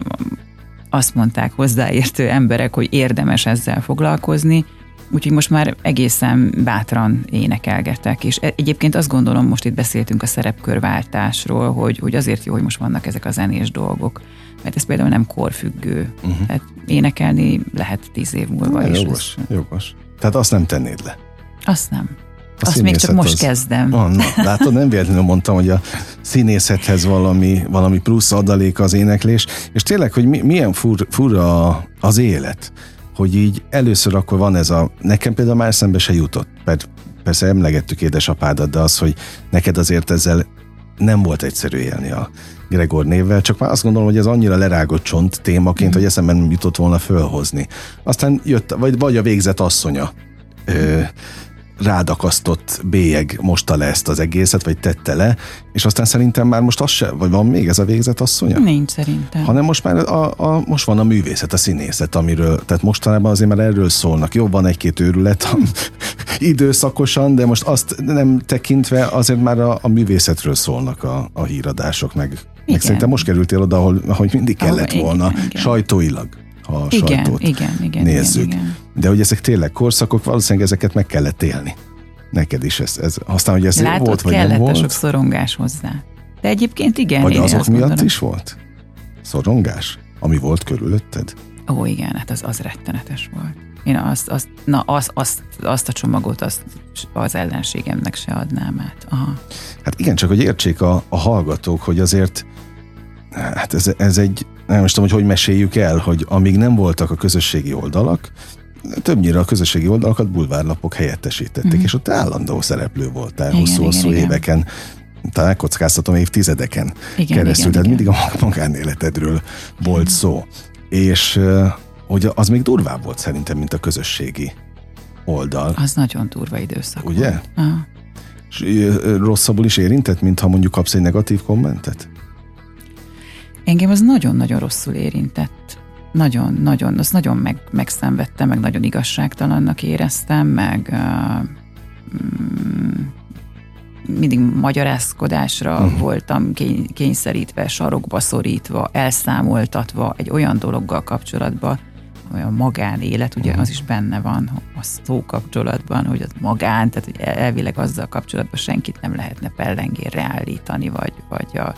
Speaker 3: Azt mondták hozzáértő emberek, hogy érdemes ezzel foglalkozni, úgyhogy most már egészen bátran énekelgetek. És e- egyébként azt gondolom, most itt beszéltünk a szerepkörváltásról, hogy, hogy azért jó, hogy most vannak ezek a zenés dolgok, mert ez például nem korfüggő. Uh-huh. Tehát énekelni lehet tíz év múlva is.
Speaker 2: Jogos, jogos. Tehát azt nem tennéd le.
Speaker 3: Azt nem. A Azt még csak most az... kezdem.
Speaker 2: Ah, na, látod, nem véletlenül mondtam, hogy a színészethez valami, valami plusz adalék az éneklés, és tényleg, hogy mi, milyen fur, fura az élet, hogy így először akkor van ez a, nekem például már szembe se jutott, mert persze emlegettük édesapádat, de az, hogy neked azért ezzel nem volt egyszerű élni a Gregor névvel, csak már azt gondolom, hogy ez annyira lerágott csont témaként, mm. hogy eszemben nem jutott volna fölhozni. Aztán jött, vagy, vagy a végzet asszonya. Ö, rádakasztott bélyeg mosta le ezt az egészet, vagy tette le, és aztán szerintem már most az se, vagy van még ez a végzet asszonya?
Speaker 3: Nincs szerintem.
Speaker 2: Hanem most már a, a, most van a művészet, a színészet, amiről, tehát mostanában azért már erről szólnak. Jó, van egy-két őrület időszakosan, de most azt nem tekintve azért már a, a művészetről szólnak a, a híradások, meg, meg szerintem most kerültél oda, ahol, ahogy mindig kellett oh, volna, igen, igen. sajtóilag ha a igen, sajtót igen, igen, nézzük. Igen, igen. De hogy ezek tényleg korszakok, valószínűleg ezeket meg kellett élni. Neked is ez, ez aztán, hogy ez
Speaker 3: Látod,
Speaker 2: volt, vagy
Speaker 3: kellett
Speaker 2: nem volt.
Speaker 3: sok szorongás hozzá. De egyébként igen.
Speaker 2: Vagy azok miatt mondanom. is volt? Szorongás? Ami volt körülötted?
Speaker 3: Ó, igen, hát az, az rettenetes volt. Én azt, azt, na, azt, azt, azt a csomagot azt az ellenségemnek se adnám át. Aha.
Speaker 2: Hát igen, csak hogy értsék a, a hallgatók, hogy azért hát ez, ez egy nem is tudom, hogy hogy meséljük el, hogy amíg nem voltak a közösségi oldalak, többnyire a közösségi oldalakat bulvárlapok helyettesítették, mm. és ott állandó szereplő voltál hosszú-hosszú éveken, igen. talán kockáztatom évtizedeken igen, keresztül, igen, tehát igen. mindig a magánéletedről volt szó. És hogy az még durvább volt szerintem, mint a közösségi oldal.
Speaker 3: Az nagyon durva időszak
Speaker 2: Ugye? Volt. És rosszabbul is érintett, mintha mondjuk kapsz egy negatív kommentet?
Speaker 3: Engem az nagyon-nagyon rosszul érintett. Nagyon, nagyon, azt nagyon meg, megszenvedtem, meg nagyon igazságtalannak éreztem, meg uh, mindig magyarázkodásra uh-huh. voltam kény, kényszerítve, sarokba szorítva, elszámoltatva egy olyan dologgal kapcsolatban, olyan magánélet, ugye uh-huh. az is benne van a szó kapcsolatban, hogy az magán, tehát hogy elvileg azzal kapcsolatban senkit nem lehetne pellengérre állítani, vagy, vagy a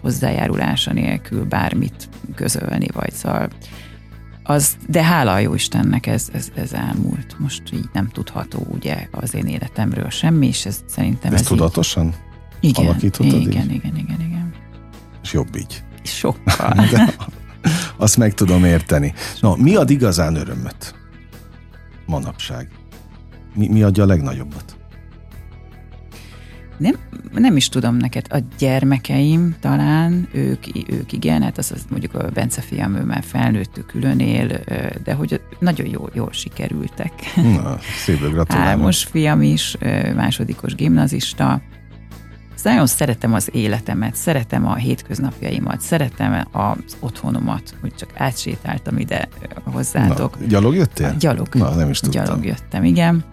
Speaker 3: hozzájárulása nélkül bármit közölni, vagy szóval az, de hála a jó Istennek ez, ez, ez elmúlt. Most így nem tudható ugye az én életemről semmi, és ez szerintem
Speaker 2: ez, ez tudatosan
Speaker 3: így, igen,
Speaker 2: alakítottad
Speaker 3: igen,
Speaker 2: így?
Speaker 3: igen, igen, igen.
Speaker 2: És jobb így.
Speaker 3: Sokkal.
Speaker 2: de azt meg tudom érteni. No, mi ad igazán örömöt manapság? Mi, mi adja a legnagyobbat?
Speaker 3: Nem, nem is tudom neked, a gyermekeim talán, ők, ők igen, hát az, az mondjuk a Bence fiam, ő már felnőtt, külön él, de hogy nagyon jól, jól sikerültek.
Speaker 2: Na, szépen gratulálok.
Speaker 3: Álmos fiam is, másodikos gimnazista. Nagyon szeretem az életemet, szeretem a hétköznapjaimat, szeretem az otthonomat, hogy csak átsétáltam ide hozzátok.
Speaker 2: Na, gyalog jöttél?
Speaker 3: Gyalog.
Speaker 2: Na, nem is tudtam.
Speaker 3: Gyalog jöttem, igen.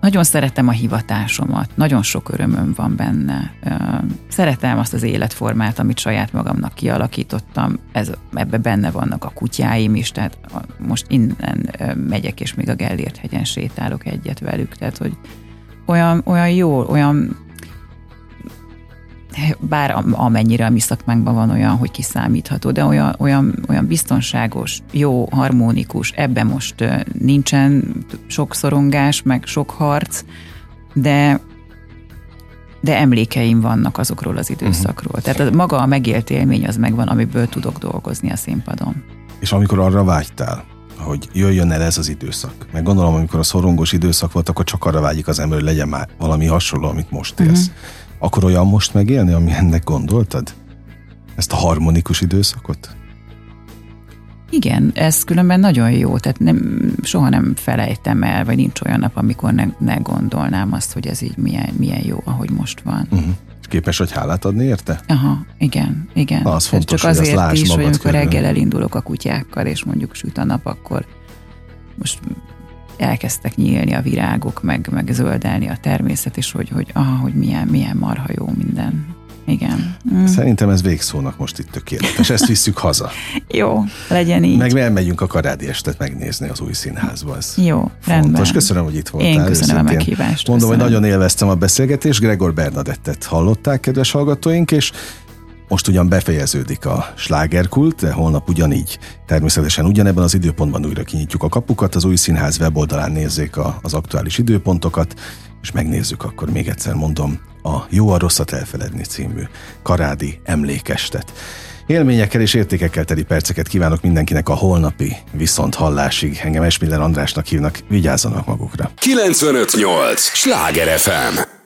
Speaker 3: Nagyon szeretem a hivatásomat, nagyon sok örömöm van benne. Szeretem azt az életformát, amit saját magamnak kialakítottam, ez, ebbe benne vannak a kutyáim is, tehát most innen megyek, és még a Gellért hegyen sétálok egyet velük, tehát hogy olyan, olyan jó, olyan bár amennyire a mi szakmánkban van olyan, hogy kiszámítható, de olyan, olyan, olyan biztonságos, jó, harmonikus, ebben most nincsen sok szorongás, meg sok harc, de de emlékeim vannak azokról az időszakról. Uh-huh. Tehát a, maga a megélt élmény az megvan, amiből tudok dolgozni a színpadon.
Speaker 2: És amikor arra vágytál, hogy jöjjön el ez az időszak. Meg gondolom, amikor a szorongós időszak volt, akkor csak arra vágyik az ember, hogy legyen már valami hasonló, amit most élsz. Uh-huh. Akkor olyan most megélni, ami ennek gondoltad? Ezt a harmonikus időszakot?
Speaker 3: Igen, ez különben nagyon jó, tehát nem, soha nem felejtem el, vagy nincs olyan nap, amikor ne, ne gondolnám azt, hogy ez így milyen, milyen jó, ahogy most van.
Speaker 2: Uh-huh. És képes, hogy hálát adni érte?
Speaker 3: Aha, igen, igen.
Speaker 2: Na, az fontos,
Speaker 3: csak azért
Speaker 2: hogy
Speaker 3: is,
Speaker 2: hogy
Speaker 3: amikor reggel elindulok a kutyákkal, és mondjuk süt a nap, akkor most elkezdtek nyílni a virágok, meg, meg zöldelni a természet, és hogy, hogy, aha, hogy milyen, milyen marha jó minden. Igen.
Speaker 2: Mm. Szerintem ez végszónak most itt tökéletes. Ezt visszük haza.
Speaker 3: Jó, legyen így.
Speaker 2: Meg elmegyünk a karádi estet megnézni az új színházba. Ez
Speaker 3: Jó, fontos. rendben.
Speaker 2: Köszönöm, hogy itt voltál.
Speaker 3: Én köszönöm őszintén. a meghívást.
Speaker 2: Mondom,
Speaker 3: köszönöm.
Speaker 2: hogy nagyon élveztem a beszélgetést. Gregor Bernadettet hallották, kedves hallgatóink, és Most ugyan befejeződik a slágerkult, de holnap ugyanígy. Természetesen ugyanebben az időpontban újra kinyitjuk a kapukat, az új színház weboldalán nézzék a, az aktuális időpontokat, és megnézzük akkor még egyszer mondom a Jó a rosszat elfeledni című karádi emlékestet. Élményekkel és értékekkel teli perceket kívánok mindenkinek a holnapi viszont hallásig. Engem Esmiller Andrásnak hívnak, vigyázzanak magukra.
Speaker 1: 958! Sláger FM!